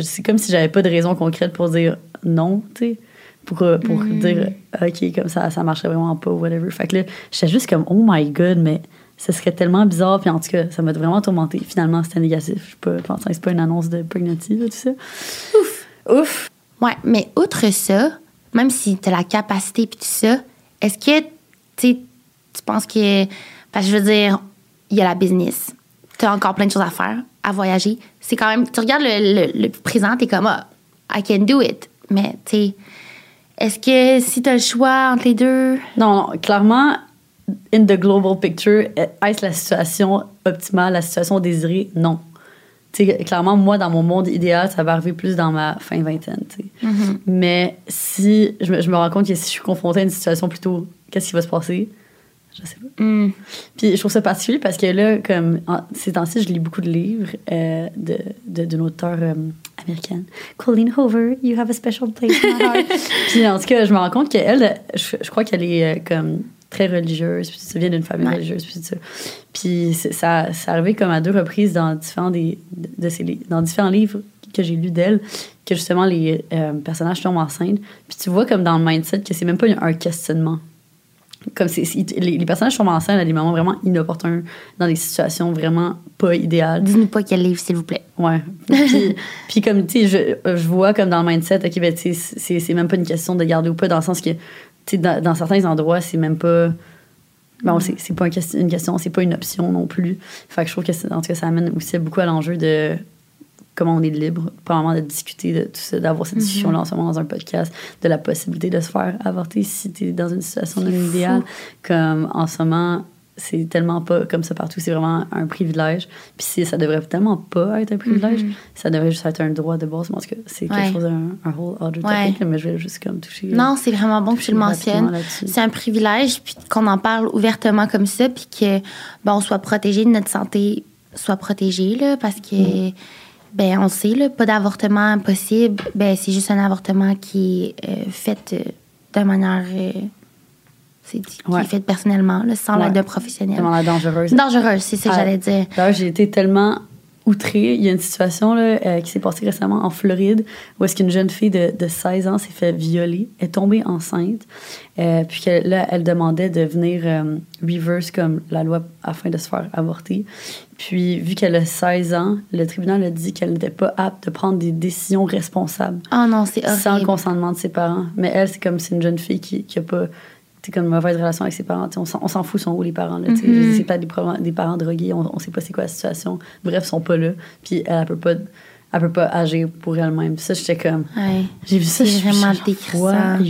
c'est- comme si j'avais pas de raison concrète pour dire non, tu sais. Pour, euh, pour Mm. dire, OK, comme ça, ça marcherait vraiment pas, whatever. Fait que là, j'étais juste comme, oh my god, mais ce serait tellement bizarre. Puis en tout cas, ça m'a vraiment tourmenté. Finalement, c'était négatif. Je suis pas, c'est pas une annonce de pregnancy, là, tout ça. Ouf! Ouf! Ouais, mais outre ça, même si tu as la capacité puis tout ça, est-ce que tu penses que. Parce que je veux dire, il y a la business. Tu as encore plein de choses à faire, à voyager. C'est quand même. Tu regardes le, le, le présent, tu es comme, ah, I can do it. Mais tu sais, est-ce que si tu as le choix entre les deux? Non, clairement, in the global picture, est-ce la situation optimale, la situation désirée? Non. Tu sais, clairement, moi, dans mon monde idéal, ça va arriver plus dans ma fin vingtaine. tu sais. Mais si je me, je me rends compte que si je suis confrontée à une situation plutôt, qu'est-ce qui va se passer? Je sais pas. Hmm. Puis je trouve ça particulier parce que là, comme en- ces temps-ci, je lis beaucoup de livres euh, de, de- d'une auteure euh, américaine. Colleen Hoover, you have a special place in my heart. puis en tout cas, je me rends compte qu'elle, je, je crois qu'elle est euh, comme très religieuse, puis ça vient d'une famille Ouais. religieuse, puis ça. Puis ça, ça arrivé comme à deux reprises dans différents, des, de ses, li- dans différents livres que j'ai lus d'elle, que justement les euh, personnages tombent enceintes. Puis tu vois comme dans le mindset que c'est même pas un questionnement comme c'est, c'est- les, les personnages tombent enceintes à des moments vraiment inopportuns, dans des situations vraiment pas idéales. Dis-nous pas quel livre, s'il vous plaît. Ouais. Puis, puis comme, tu sais, je, je vois comme dans le mindset, OK, ben, tu sais, c'est, même pas une question de garder ou pas, dans le sens que, tu sais, dans, dans certains endroits, c'est même pas. Bon, c'est, pas une question, c'est pas une option non plus. Fait que je trouve que, en tout cas, ça amène aussi beaucoup à l'enjeu de comment on est libre, probablement de discuter de tout ça, d'avoir cette discussion-là en ce moment dans un podcast, de la possibilité de se faire avorter si tu es dans une situation non idéale. Comme en ce moment, c'est tellement pas comme ça partout, c'est vraiment un privilège. Puis ça devrait tellement pas être un privilège, ça devrait juste être un droit de base. Mais en tout cas, c'est quelque Ouais. chose, un, un whole other Ouais. mais je vais juste comme toucher. euh, Non, c'est vraiment bon que tu le mentionnes. C'est un privilège, puis qu'on en parle ouvertement comme ça, puis que ben, on soit protégé de notre santé, soit protégé, là, parce que, Mm. ben, on sait, là, pas d'avortement possible, ben, c'est juste un avortement qui est euh, fait euh, de manière. euh, c'est dit, qui est fait personnellement, là, sans Ouais. l'aide d'un professionnel. La dangereuse. Dangereuse, c'est ça que Ah, j'allais dire. D'ailleurs, j'ai été tellement outrée. Il y a une situation là, euh, qui s'est passée récemment en Floride où est-ce qu'une jeune fille de, de 16 ans s'est fait violer, est tombée enceinte, euh, puis que là, elle demandait de venir euh, reverse comme la loi afin de se faire avorter. Puis, vu qu'elle a 16 ans, le tribunal a dit qu'elle n'était pas apte de prendre des décisions responsables Oh non, c'est sans le horrible. consentement de ses parents. Mais elle, c'est comme c'est une jeune fille qui, qui a pas comme une mauvaise relation avec ses parents. On s'en, fout, sont où les parents. Je dis, C'est peut-être des, parents drogués, on, on sait pas c'est quoi la situation. Bref, ils sont pas là. Puis elle, elle peut pas, elle peut pas agir pour elle-même. Ça, j'étais comme. Ouais. J'ai vu ça, C'est je suis vraiment décrissant. Puis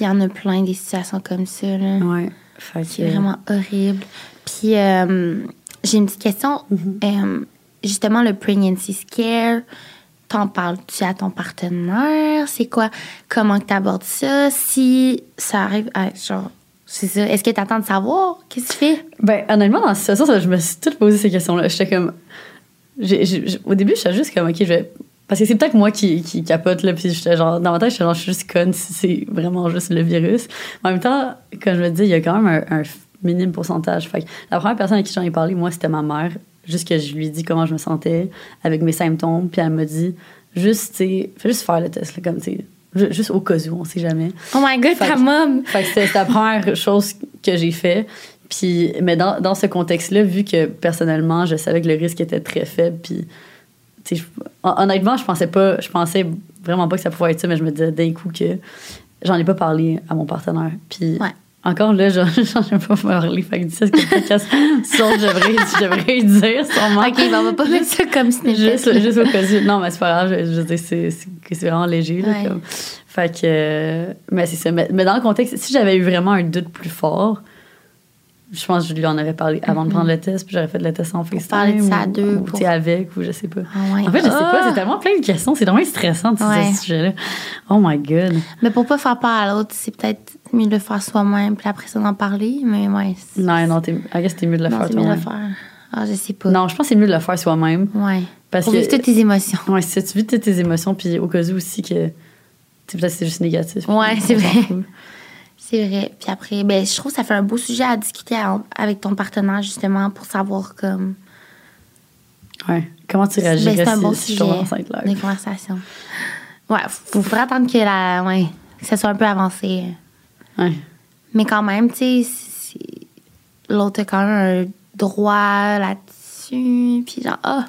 il y en a plein des situations comme ça, là. Ouais. C'est que- vraiment horrible. Puis, euh, j'ai une petite question. Euh, justement, le pregnancy scare, t'en parles-tu à ton partenaire? C'est quoi? Comment que t'abordes ça? Si ça arrive à, genre, c'est ça. Est-ce que t'attends de savoir? Qu'est-ce que tu fais? Ben, honnêtement, dans la situation, je me suis toute posé ces questions-là. J'étais comme. au début, j'étais juste comme, OK, je vais. Parce que c'est peut-être moi qui, qui capote, là. Puis j'étais genre, dans ma tête, j'étais genre, je suis juste conne si c'est vraiment juste le virus. En même temps, quand je me dis, il y a quand même un, un minime pourcentage. Fait que la première personne à qui j'en ai parlé, moi, c'était ma mère. Juste que je lui dit comment je me sentais avec mes symptômes. Puis elle m'a dit, juste, tu sais, fais juste faire le test, là, comme, tu juste au cas où, on sait jamais. Oh my god, Fait ta que- mom! Fait que c'était la première chose que j'ai fait. Puis, mais dans, dans ce contexte-là, vu que personnellement, je savais que le risque était très faible, puis, tu sais, je- hon- honnêtement, je pensais pas, je pensais vraiment pas que ça pouvait être ça, mais je me disais d'un coup que j'en ai pas parlé à mon partenaire. Puis, Ouais. Encore là, j'en j'en ai pas parlé. Fait que dis ça, ce que le podcast sort, je devrais, je devrais dire sûrement. Ok, ben, on va pas mettre ça comme snippet. Juste, juste au cas où. Non, mais c'est pas grave. Je, je veux dire, c'est, vraiment léger. Là, Ouais. comme. Fait que. euh, mais c'est ça. Mais, mais dans le contexte, si j'avais eu vraiment un doute plus fort, je pense que je lui en avais parlé avant de prendre le test, puis j'aurais fait le test en FaceTime. parler de ça à deux Ou, pour- avec, ou je sais pas. Ah. En fait, je sais pas, Ah! c'est tellement plein de questions, c'est vraiment stressant, Ouais. ce sujet-là. Oh my god. Mais pour pas faire peur à l'autre, c'est peut-être mieux de le faire soi-même, puis après ça d'en parler. Mais ouais. Non, non, t'es, I guess t'es mieux de le non, faire c'est mieux de le toi-même. faire. Ah, je sais pas. Non, je pense que c'est mieux de le faire soi-même. Ouais. Parce pour que- toutes tes émotions. Ouais, si tu vis toutes tes émotions, puis au cas où aussi que. tu sais, Peut-être c'est juste négatif. Ouais, c'est vrai. C'est vrai. Puis après, ben, je trouve que ça fait un beau sujet à discuter à- avec ton partenaire, justement, pour savoir comme. Ouais. Comment tu Ben, réagirais c'est un si, bon si je sujet tombe enceinte là? de conversation. Ouais, faut, faudrait attendre que, la, ouais, que ça soit un peu avancé. Ouais. Mais quand même, tu sais, l'autre a quand même un droit là-dessus. Puis genre, ah,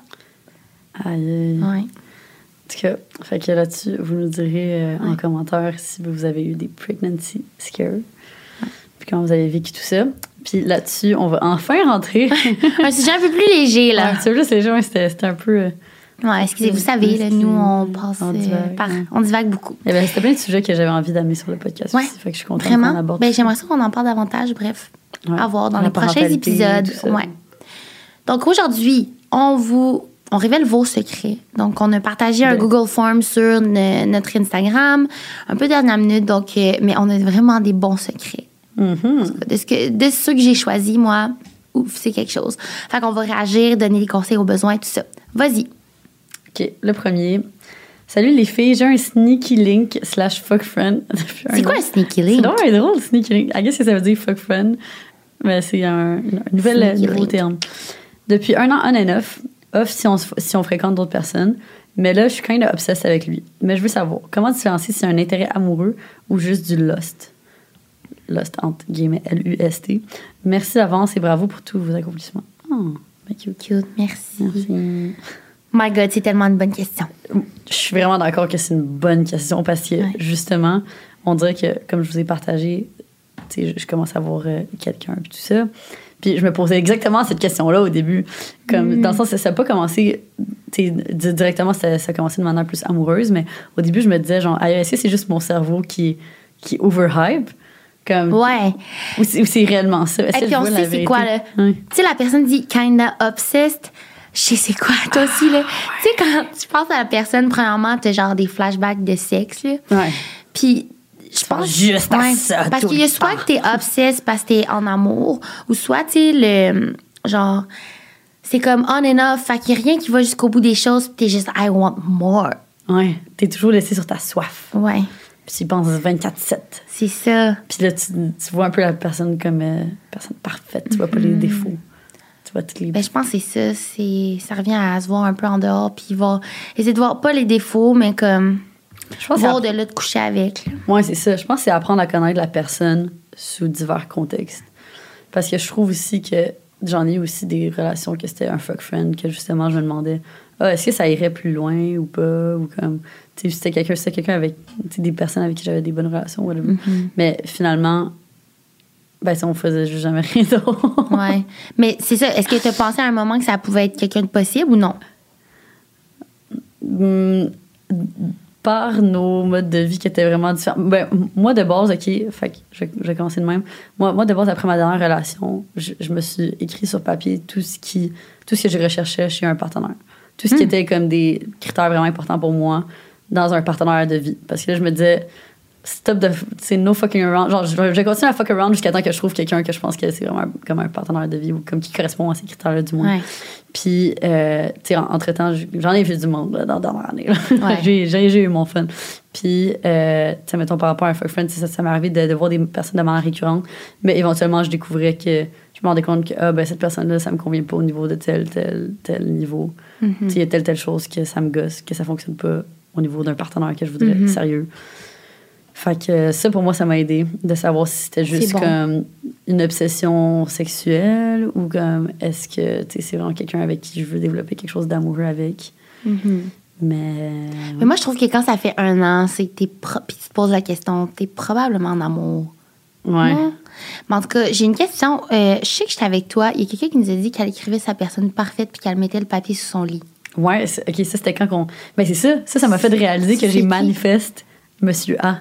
Aïe, aïe. ouais. En tout cas, fait que là-dessus, vous nous direz euh, en commentaire si vous avez eu des pregnancy scares. Puis comment vous avez vécu tout ça. Puis là-dessus, on va enfin rentrer. un sujet un peu plus léger, là. Ouais, c'est juste c'était c'était un peu. euh, Ouais, excusez, vous savez, là, nous, on passe. On euh, divague, par- ouais. on divague beaucoup. eh ben, c'était plein de sujets que j'avais envie d'amener sur le podcast Ouais. aussi. Fait que je suis contente qu'on Vraiment? aborde. Ben, j'aimerais ça qu'on en parle davantage, bref. Ouais. À voir dans La les prochains épisodes. Ouais. Donc aujourd'hui, on vous on révèle vos secrets. Donc on a partagé un. Google Form sur ne- notre Instagram, un peu dernière minute donc euh, mais on a vraiment des bons secrets. Mhm. De ce que de ceux que j'ai choisis moi, ouf, c'est quelque chose. Fait qu'on va réagir, donner des conseils aux besoins tout ça. Vas-y. OK, le premier. Salut les filles, j'ai un sneaky link slash fuck friend. C'est quoi un sneaky C'est link? donc un drôle, sneaky link. I guess que ça veut dire fuck friend. Mais c'est un, un nouvel nouveau terme. Depuis un an, on and off. Off si on, si on fréquente d'autres personnes. Mais là, je suis kind of obsessed avec lui. Mais je veux savoir, comment différencier si c'est un intérêt amoureux ou juste du lust? Lust, entre guillemets, L-U-S-T. Merci d'avance et bravo pour tous vos accomplissements. Oh, ben cute. Cute, merci. Merci. My God, c'est tellement une bonne question. Je suis vraiment d'accord que c'est une bonne question parce que, Ouais. justement, on dirait que, comme je vous ai partagé, je, je commence à voir euh, quelqu'un et tout ça. Puis je me posais exactement cette question-là au début. Comme, Mm. Dans le sens ça n'a pas commencé directement, ça, ça a commencé de manière plus amoureuse, mais au début, je me disais, genre, est-ce que c'est juste mon cerveau qui, qui overhype? Comme, Ouais. Ou c'est réellement ça? Est-ce Et que puis je on vois la sait c'est quoi, là? Tu sais, la personne dit kinda obsessed. Je sais c'est quoi, toi aussi, là? Tu sais, quand tu penses à la personne, premièrement, t'as genre des flashbacks de sexe, là. Ouais. Puis, je pense. juste à ça Parce qu'il y a soit que t'es obsessed parce que t'es en amour, ou soit, tu sais, le. Genre. C'est comme on and off, fait qu'il y a rien qui va jusqu'au bout des choses, puis t'es juste I want more. Ouais. T'es toujours laissé sur ta soif. Ouais, Puis tu penses 24-7. c'est ça. Puis là, tu, tu vois un peu la personne comme euh, personne parfaite. Tu vois pas les défauts. Tu. Ben, je pense que c'est ça. C'est, ça revient à se voir un peu en dehors, puis voir. Essayer de voir pas les défauts, mais comme. je pense voir de là de coucher avec. ouais, c'est ça. Je pense que c'est apprendre à connaître la personne sous divers contextes. Parce que je trouve aussi que j'en ai eu aussi des relations que c'était un fuck friend, que justement, je me demandais ah, est-ce que ça irait plus loin ou pas Ou comme. Tu sais, c'était quelqu'un c'était quelqu'un avec. Des personnes avec qui j'avais des bonnes relations, whatever. Mais finalement, ben, ça, on faisait juste jamais rien d'autre. Ouais. Mais c'est ça. Est-ce que tu as pensé à un moment que ça pouvait être quelqu'un de possible ou non? Hum, par nos modes de vie qui étaient vraiment différents. Ben, moi, de base, OK, fait que je, vais- je vais commencer de même. Moi, moi, de base, après ma dernière relation, je, je me suis écrit sur papier tout ce, qui, tout ce que je recherchais chez un partenaire. Tout ce qui était comme des critères vraiment importants pour moi dans un partenaire de vie. Parce que là, je me disais, stop de. C'est no fucking around. Genre, je, vais- continuer à fuck around jusqu'à temps que je trouve quelqu'un que je pense que c'est vraiment comme un partenaire de vie ou comme qui correspond à ces critères-là, du moins. Ouais. Puis, euh, tu sais, en- entre-temps, j'en ai vu du monde là, dans la dernière année. Ouais. j'ai, eu mon fun. Puis, euh, tu sais, mettons, par rapport à un fuck friend, ça, ça m'est arrivé de, de voir des personnes de manière récurrente, mais éventuellement, je découvrais que je me rendais compte que ah, ben, cette personne-là, ça me convient pas au niveau de tel, tel, tel niveau. Mm-hmm. Tu sais, il y a telle, telle chose que ça me gosse, que ça fonctionne pas au niveau d'un partenaire que je voudrais Mm-hmm. sérieux. Fait que ça, pour moi, ça m'a aidé de savoir si c'était juste bon. comme une obsession sexuelle ou comme est-ce que c'est vraiment quelqu'un avec qui je veux développer quelque chose d'amoureux avec. Mais. Mais moi, je trouve que quand ça fait un an, c'est que puis tu te poses la question, t'es probablement en amour. Ouais. Non? Mais en tout cas, j'ai une question. Euh, je sais que j'étais avec toi. Il y a quelqu'un qui nous a dit qu'elle écrivait sa personne parfaite puis qu'elle mettait le papier sous son lit. Ouais, ok, ça c'était quand qu'on. Ben c'est ça. Ça, ça m'a fait réaliser que j'ai manifeste Monsieur A.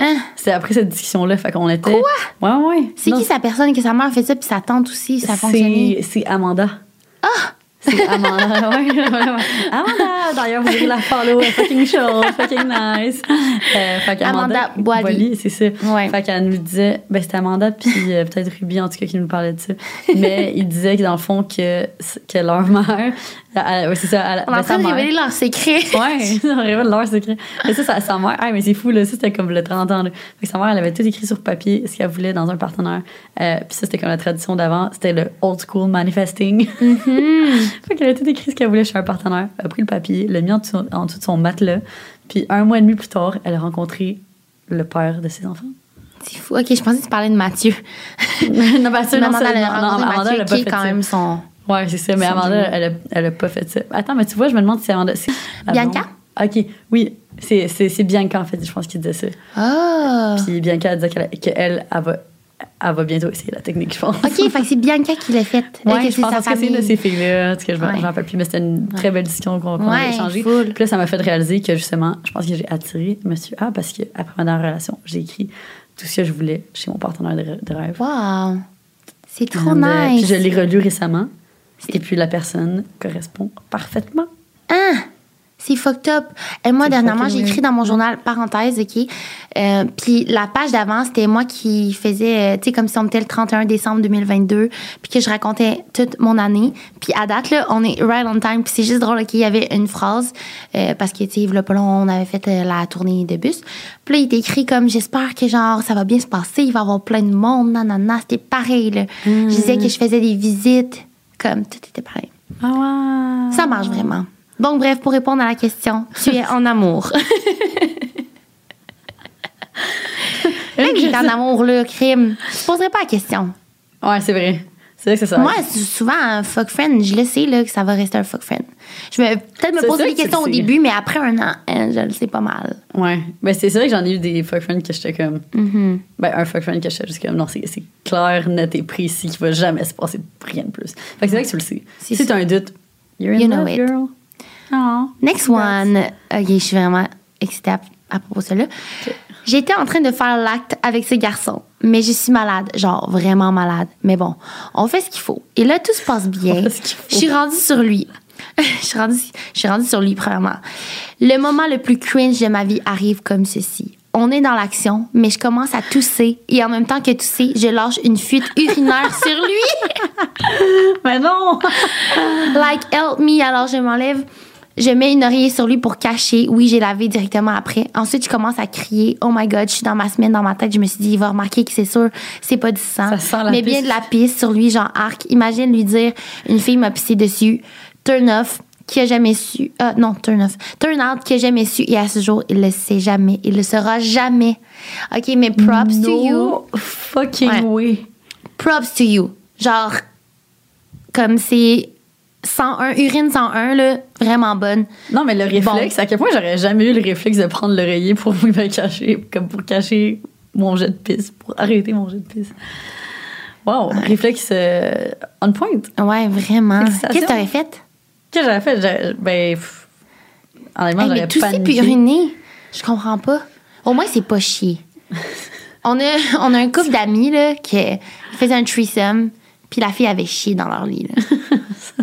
Hein? C'est après cette discussion-là, fait qu'on était. Quoi? Ouais, ouais. C'est qui sa personne que sa mère fait ça, puis sa tante aussi, ça a fonctionné? C'est Amanda. Ah! C'est Amanda, ouais, ouais, ouais. Amanda, d'ailleurs, vous irez la follow, fucking show, fucking nice. Euh, fait qu'Amanda Amanda Boily. c'est ça. Ouais. Fait qu'elle nous disait, ben c'était Amanda puis euh, peut-être Ruby en tout cas qui nous parlait de ça. Mais il disait que dans le fond que, que leur mère, ouais, c'est ça, On est ben, en sa train de révéler leur secret. Ouais, on révèle leur secret. Mais ça, ça, sa mère, ah, mais c'est fou, là. Ça, c'était comme le 30 ans, là. Fait que sa mère, elle avait tout écrit sur papier, ce qu'elle voulait dans un partenaire. Euh, puis ça, c'était comme la tradition d'avant. C'était le old school manifesting. fait qu'elle a tout écrit ce qu'elle voulait chez un partenaire. Elle a pris le papier, l'a mis en dessous, en dessous de son matelas. Puis un mois et demi plus tard, elle a rencontré le père de ses enfants. C'est fou. Ok, je pensais que tu parlais de Mathieu. non, ben, ça, non, non, non, Amanda, elle a Mathieu, pas fait quand ça. même son. Ouais, c'est ça. Mais Amanda, elle a, elle a pas fait ça. Attends, mais tu vois, je me demande si Amanda. Bianca? Ok, oui. C'est, c'est, c'est Bianca, en fait, je pense qu'il disait ça. Ah! Puis Bianca, elle disait qu'elle, qu'elle, elle va, elle va bientôt essayer la technique, je pense. Ok, fait que c'est Bianca qui l'a fait. Ouais, que je pense que c'est une de ces filles-là. Cas, je me Ouais. rappelle plus, mais c'était une très belle discussion qu'on, Ouais, a échangée. Puis là, ça m'a fait réaliser que justement, je pense que j'ai attiré Monsieur A parce qu'après ma dernière relation, j'ai écrit tout ce que je voulais chez mon partenaire de, rê- de rêve. Wow! C'est trop And, euh, nice. Puis je l'ai relu récemment. Et puis la personne correspond parfaitement. Ah! C'est fucked up. Et moi, dernièrement, j'ai écrit dans mon journal, parenthèse, OK? Euh, puis la page d'avant, c'était moi qui faisais, euh, tu sais, comme si on était le 31 décembre 2022, puis que je racontais toute mon année. Puis à date, là, on est right on time. Puis c'est juste drôle, OK? Il y avait une phrase, euh, parce que, tu sais, long, on avait fait la tournée de bus. Puis là, il était écrit comme, j'espère que, genre, ça va bien se passer, il va y avoir plein de monde, nanana. C'était pareil, là. Je disais que je faisais des visites, comme, tout était pareil. Ah ouais. Ça marche vraiment. Donc, bref, pour répondre à la question, tu es en amour. Même qui est en amour, là, crime. Je poserais pas la question. Ouais, c'est vrai. C'est vrai que c'est ça. Moi, souvent, un fuck friend, je le sais là, que ça va rester un fuck friend. Je vais peut-être me poser des que questions au début, mais après un an, hein, je le sais pas mal. Ouais. Ben, c'est vrai que j'en ai eu des fuck friends que j'étais comme. Mm-hmm. Ben, un fuck friend que j'étais juste comme. Non, c'est clair, net et précis qu'il va jamais se passer rien de plus. Fait que c'est vrai que tu le sais. Si t'as un doute, you're in You know love, it. girl. Next one. OK, je suis vraiment excitée à, à propos de cela. J'étais en train de faire l'acte avec ce garçon, mais je suis malade, genre vraiment malade. Mais bon, on fait ce qu'il faut. Et là, tout se passe bien. Je suis rendue sur lui. je, suis rendue, je suis rendue sur lui, premièrement. Le moment le plus cringe de ma vie arrive comme ceci. On est dans l'action, mais je commence à tousser et en même temps que tousser, je lâche une fuite urinaire sur lui. Mais non! Like, help me. Alors, je m'enlève. Je mets une oreiller sur lui pour cacher. Oui, j'ai lavé directement après. Ensuite, je commence à crier. Oh my God, je suis dans ma semaine, dans ma tête. Je me suis dit, il va remarquer que c'est sûr, c'est pas du sang. Ça sent la Mais bien de la pisse sur lui, genre arc. Imagine lui dire, une fille m'a pissé dessus. Turn off, qui a jamais su. Ah, non, turn off. Turn out, qui a jamais su. Et à ce jour, il le sait jamais. Il le saura jamais. OK, mais props to you. Fucking Ouais. way. props to you. Genre, comme c'est 101, urine 101, là, vraiment bonne. Non, mais le réflexe, à quel point j'aurais jamais eu le réflexe de prendre l'oreiller pour me cacher, comme pour cacher mon jet de pisse, pour arrêter mon jet de pisse. Wow, réflexe euh, on point. Ouais, vraiment. Qu'est-ce que t'aurais fait? Qu'est-ce que j'aurais fait? J'aurais- Ben, pff, honnêtement, Hey, mais j'aurais tout paniqué. puis uriner, je comprends pas. Au moins, c'est pas chier. on, a, on a un couple d'amis, là, qui faisait un threesome, puis la fille avait chié dans leur lit, là.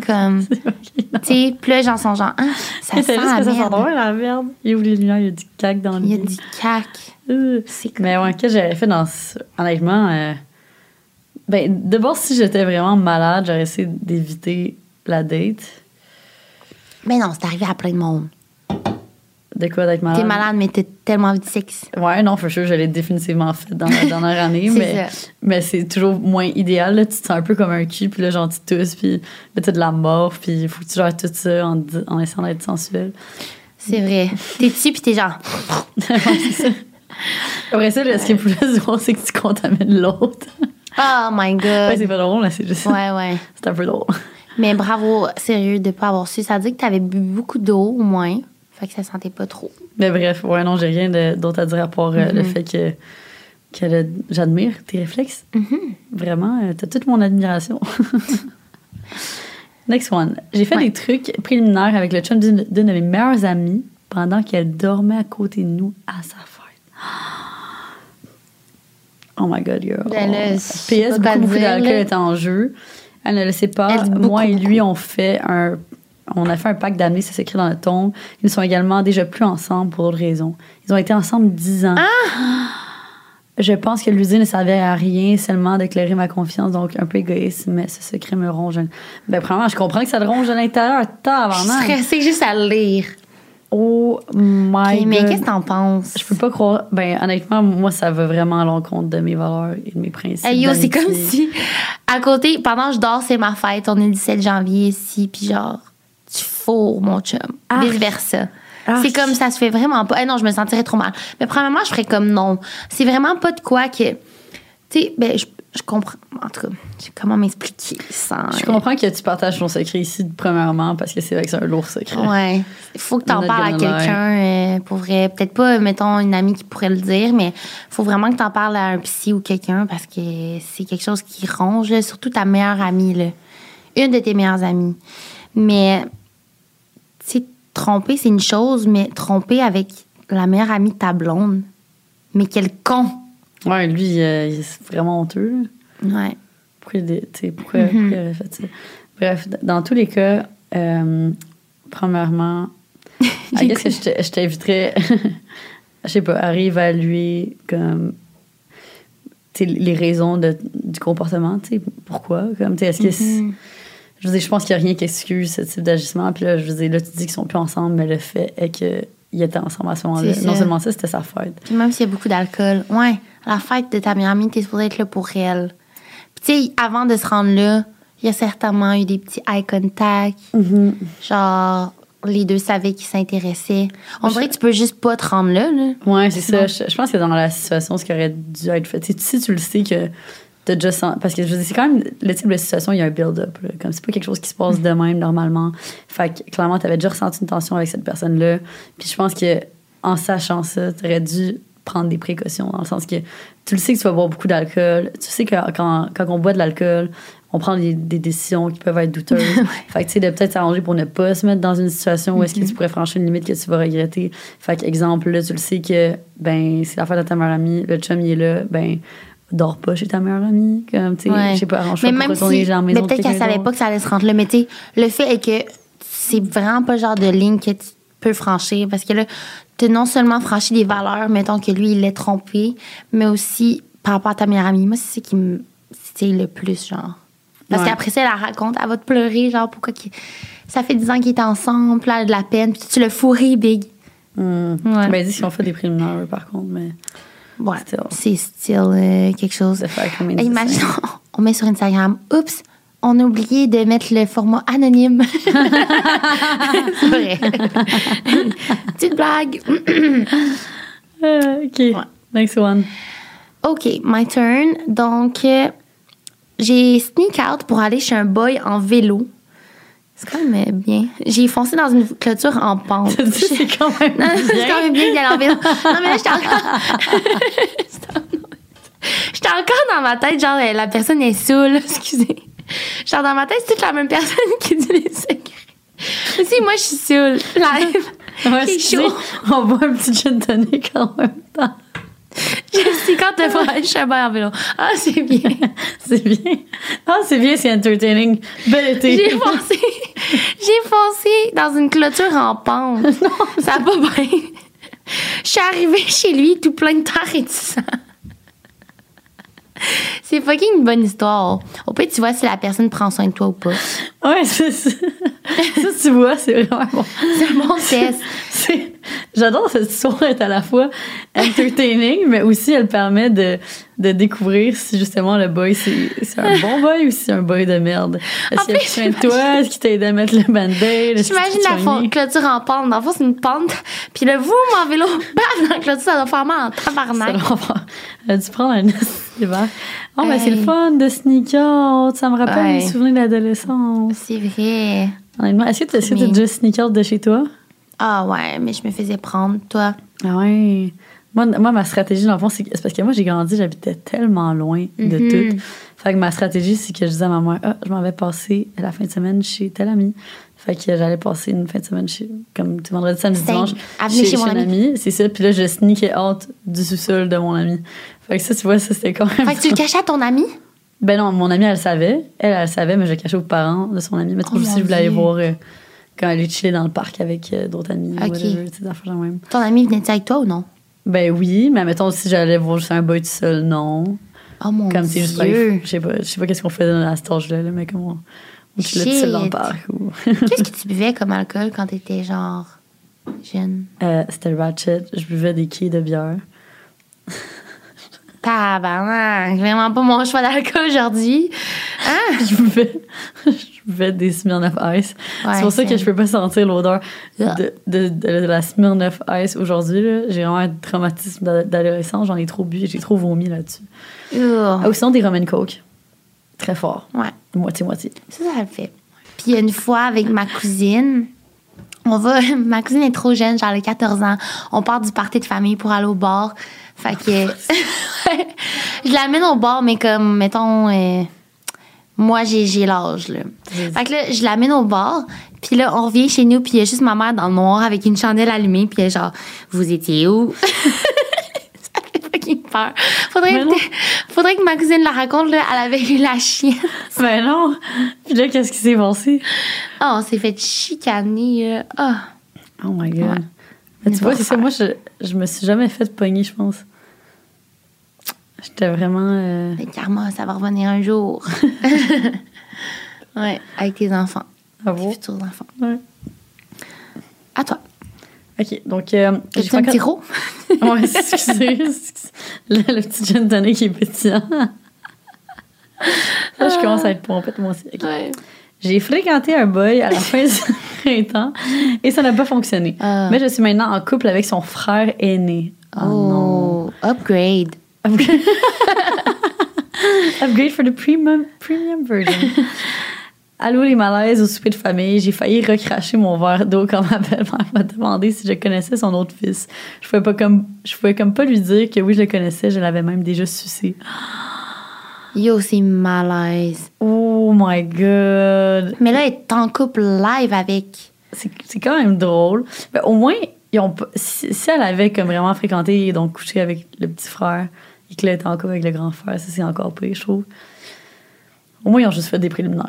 Comme, tu sais, puis là, j'en sont genre, ah, ça sent la que ça sent merde. drôle, la merde. Il ouvre les lumières, il y a du cac dans le Il y a du cac. Euh. C'est Mais ouais, qu'est-ce que j'aurais fait dans ce... Honnêtement, euh, ben, d'abord, si j'étais vraiment malade, j'aurais essayé d'éviter la date. Mais non, c'est arrivé à plein de monde. De quoi d'être malade? T'es malade, mais t'as tellement envie de sexe. Ouais, non, for sure, je l'ai définitivement fait dans la dernière année, mais, ça. mais c'est toujours moins idéal. Là. Tu te sens un peu comme un cul, puis là, genre, tu tousses, puis là, t'as de la mort, puis il faut que tu gères tout ça en, essayant d'être sensuel. C'est vrai. T'es dessus, puis t'es genre. Après ça, là, ce qui est plus drôle, c'est que tu contamines l'autre. oh my god. Ouais, c'est pas drôle, mais c'est juste. Ouais, ouais. C'est un peu drôle. Mais bravo, sérieux, de pas avoir su. Ça dit que t'avais bu beaucoup d'eau, au moins. Fait que ça sentait pas trop. Mais bref, ouais, non, j'ai rien d'autre à dire à part euh, le fait que, que j'admire tes réflexes. Vraiment, euh, t'as toute mon admiration. Next one. J'ai fait Ouais. des trucs préliminaires avec le chum d'une de mes meilleures amies pendant qu'elle dormait à côté de nous à sa fête. Oh my god, girl. Ben là, PS, beaucoup, beaucoup d'alcool est en jeu. Elle ne le sait pas. Beaucoup, Moi et lui, beaucoup. on fait un. On a fait un pacte d'amis, ça s'écrit dans le ton. Ils ne sont également déjà plus ensemble pour d'autres raisons. Ils ont été ensemble dix ans. Ah! Je pense que l'usine ne servait à rien, seulement d'éclairer ma confiance, donc un peu égoïste, mais ce secret me ronge. Ben, premièrement, je comprends que ça te ronge à l'intérieur. Je Tabarnak. suis stressée juste à le lire. Oh my mais qu'est-ce que t'en penses? Je peux pas croire. Ben, honnêtement, moi, ça va vraiment à l'encontre de mes valeurs et de mes principes. Hey yo, c'est comme si, à côté, pendant que je dors, c'est ma fête, on est le 17 janvier ici, puis genre, tu fourres mon chum. Arc. Vice versa. Arc. C'est comme ça se fait vraiment pas. Eh non, je me sentirais trop mal. Mais premièrement, je ferais comme non. C'est vraiment pas de quoi que. Tu sais, ben, je, je comprends. En tout cas, je sais comment m'expliquer sans. Je comprends que tu partages ton secret ici, premièrement, parce que c'est vrai que c'est un lourd secret. Ouais. Il faut que tu en Not parles à quelqu'un, euh, pour vrai. Peut-être pas, mettons, une amie qui pourrait le dire, mais faut vraiment que tu en parles à un psy ou quelqu'un parce que c'est quelque chose qui ronge, surtout ta meilleure amie, là. Une de tes meilleures amies. Mais, tu sais, tromper, c'est une chose, mais tromper avec la meilleure amie de ta blonde, mais quel con! Ouais, lui, euh, il est vraiment honteux. Ouais. Pourquoi, pourquoi, Mhm. pourquoi il a fait ça? Bref, dans tous les cas, euh, premièrement, guess que je te- je t'inviterais, je sais pas, à réévaluer comme les raisons de- du comportement, tu sais, pourquoi, comme, tu sais, est-ce que c'est- Mhm. Je veux dire, je pense qu'il n'y a rien qui excuse ce type d'agissement. Puis là, je veux dire, là, tu dis qu'ils sont plus ensemble, mais le fait est qu'ils étaient ensemble à ce moment-là. Non seulement ça, c'était sa fête. Puis même s'il y a beaucoup d'alcool, ouais, à la fête de ta meilleure amie, t'es supposé être là pour elle. Puis tu sais, avant de se rendre là, il y a certainement eu des petits eye contact. Genre, les deux savaient qu'ils s'intéressaient. On dirait que tu peux juste pas te rendre là, là. Ouais, c'est ça. Je, je pense que dans la situation, ce qui aurait dû être fait, si tu le sais que Parce que je veux c'est quand même le type de situation, il y a un build-up. là. Comme c'est pas quelque chose qui se passe de même normalement. Fait que clairement, t'avais déjà ressenti une tension avec cette personne-là. Puis je pense que en sachant ça, t'aurais dû prendre des précautions dans le sens que tu le sais que tu vas boire beaucoup d'alcool. Tu sais que quand, quand on boit de l'alcool, on prend des, des décisions qui peuvent être douteuses. Fait que tu sais, de peut-être s'arranger pour ne pas se mettre dans une situation où est-ce que tu pourrais franchir une limite que tu vas regretter. Fait que, exemple, là, tu le sais que, ben, c'est la fête de ta meilleure amie, le chum, il est là, ben, dors pas chez ta meilleure amie. Comme, tu sais, Ouais. je sais pas, arrange-toi Mais pour même si. Mais peut-être qu'elle savait pas que ça allait se rendre là. Mais tu sais, le fait est que c'est vraiment pas le genre de ligne que tu peux franchir. Parce que là, tu non seulement franchi des valeurs, mettons que lui, il l'est trompé, mais aussi par rapport à ta meilleure amie. Moi, c'est ce qui me. C'est le plus, genre. Parce Ouais. qu'après ça, elle la raconte, elle va te pleurer, genre, pourquoi ça fait 10 ans qu'ils étaient ensemble, là, elle a de la peine, puis tu le fourré, big. Hmm. Ouais. Ben, dis qu'ils ont fait des préliminaires, par contre, mais Ouais. C'est style euh, quelque chose. de faire comme une Hey, Imagine, on met sur Instagram, oups, on a oublié de mettre le format anonyme. c'est vrai. Petite blague. Euh, OK. Next one. OK, my turn. Donc, euh, j'ai sneak out pour aller chez un boy en vélo. C'est quand même bien. J'ai foncé dans une clôture en pente. C'est quand même Non, c'est bien. quand même bien en. Non, mais là, j'étais encore. J'étais encore dans ma tête, genre, la personne est saoule, excusez. Genre, dans ma tête, c'est toute la même personne qui dit les secrets. Aussi, moi, je suis saoule. Live. Ouais, chaud. On boit un petit gin tonic en même temps. Je suis quand te un boy en vélo. Ah, c'est bien. C'est bien. Ah, c'est bien, c'est entertaining. Bel été. J'ai foncé. J'ai foncé dans une clôture en pente. Ça a pas bien. Je suis arrivée chez lui tout plein de terre et de sang. C'est fucking une bonne histoire. Au pire, tu vois si la personne prend soin de toi ou pas. Ouais, c'est ça. Ça, tu vois, c'est vraiment bon. C'est un bon test. C'est- J'adore cette histoire être à la fois entertaining, mais aussi elle permet de, de découvrir si justement le boy c'est un bon boy ou si c'est un boy de merde. Est-ce qu'il a plus, pris soin de toi? Est-ce qu'il t'a aidé à mettre le band-aid? J'imagine la clôture en pente. Dans le fond, c'est une pente. Puis le vous, en vélo, bam, dans la clôture, ça doit faire mal en tabarnak. Elle a dû prendre un hiver. Oh, mais c'est le fun de sneak out. Ça me rappelle mes souvenirs d'adolescence. C'est vrai. Honnêtement, est-ce que tu as Mais- déjà sneak out de chez toi? Ah ouais, mais je me faisais prendre, toi. Ah ouais. Moi, moi, ma stratégie, dans le fond, c'est parce que moi, j'ai grandi, j'habitais tellement loin de Mhm. tout. Fait que ma stratégie, c'est que je disais à ma mère, ah, je m'en vais passer la fin de semaine chez tel ami. Fait que j'allais passer une fin de semaine chez, comme tu vendredi, samedi, dimanche, avenue chez mon ami. C'est ça. Puis là, je sneakais out du sous-sol de mon ami. Fait que ça, tu vois, ça, c'était quand même. Fait que tu le cachais à ton ami? Ben non, mon amie, elle savait. Elle, elle savait, mais je le cachais aux parents de son ami. Mais trop Oh mon je voulais aller voir euh, quand elle est chillée dans le parc avec euh, d'autres amis. Ok. Whatever, tu sais, des même. Ton ami venait-tu avec toi ou non? Ben oui, mais mettons, si j'allais voir juste un boy tout seul, non. Oh mon Comme c'est juste. Dieu! Je sais pas, je sais pas qu'est-ce qu'on faisait à cet âge-là, là, mais comme on, on chillait tout seul dans le parc. Ou... Qu'est-ce que tu buvais comme alcool quand t'étais genre jeune? Euh, C'était ratchet. Je buvais des quilles de bière. Tabarnak! Vraiment pas mon choix d'alcool aujourd'hui. Hein? je buvais, je buvais des Smirnoff Ice. Ouais, c'est pour ça que je peux pas sentir l'odeur Ah. de, de, de la Smirnoff Ice aujourd'hui. J'ai vraiment un traumatisme d'a- d'adolescent. J'en ai trop bu. J'ai trop vomi là-dessus. Ah, ou sinon des rum and coke. Très fort. Ouais. Moitié-moitié. Ça, ça le fait. Puis une fois avec ma cousine, on va. Ma cousine est trop jeune, genre elle a 14 ans. On part du party de famille pour aller au bar. Fait que. je l'amène au bar, mais comme, mettons. euh, moi, j'ai j'ai l'âge, là. Fait que là, je l'amène au bar. Puis là, on revient chez nous, puis il y a juste ma mère dans le noir avec une chandelle allumée. Puis elle est genre, vous étiez où? Peur. Faudrait, non. faudrait que ma cousine la raconte, là. Elle avait eu la chienne. Ben non! Puis là, qu'est-ce qui s'est passé? Oh, on s'est fait chicaner. Ah. Oh my god. Ouais. Tu vois, c'est ça. Moi, je, je me suis jamais fait pogner, je pense. J'étais vraiment. euh, Le karma, ça va revenir un jour. ouais, avec tes enfants. à Tes futurs enfants. Ouais. À toi. Ok, donc. Euh, petit encore- gros? Ouais, excusez. Le, le petit gin tonic qui est pétillant. Là, je commence à être pompette, moi aussi. Ok. Ouais. J'ai fréquenté un boy à la fin du printemps et ça n'a pas fonctionné. Ah. Mais je suis maintenant en couple avec son frère aîné. Oh, non. Upgrade. Upgrade. Upgrade for the premium, premium version. Allô les malaises au souper de famille, j'ai failli recracher mon verre d'eau quand ma belle-mère m'a demandé si je connaissais son autre fils. Je pouvais pas comme je pouvais comme pas lui dire que oui je le connaissais, je l'avais même déjà sucé. Yo, c'est malaise. Oh my god. Mais là, elle est en couple live avec. C'est quand même drôle. Mais au moins ils ont si, si elle avait comme vraiment fréquenté et donc couché avec le petit frère et que là elle était encore avec le grand frère, ça c'est encore pire, je trouve. Au moins ils ont juste fait des préliminaires.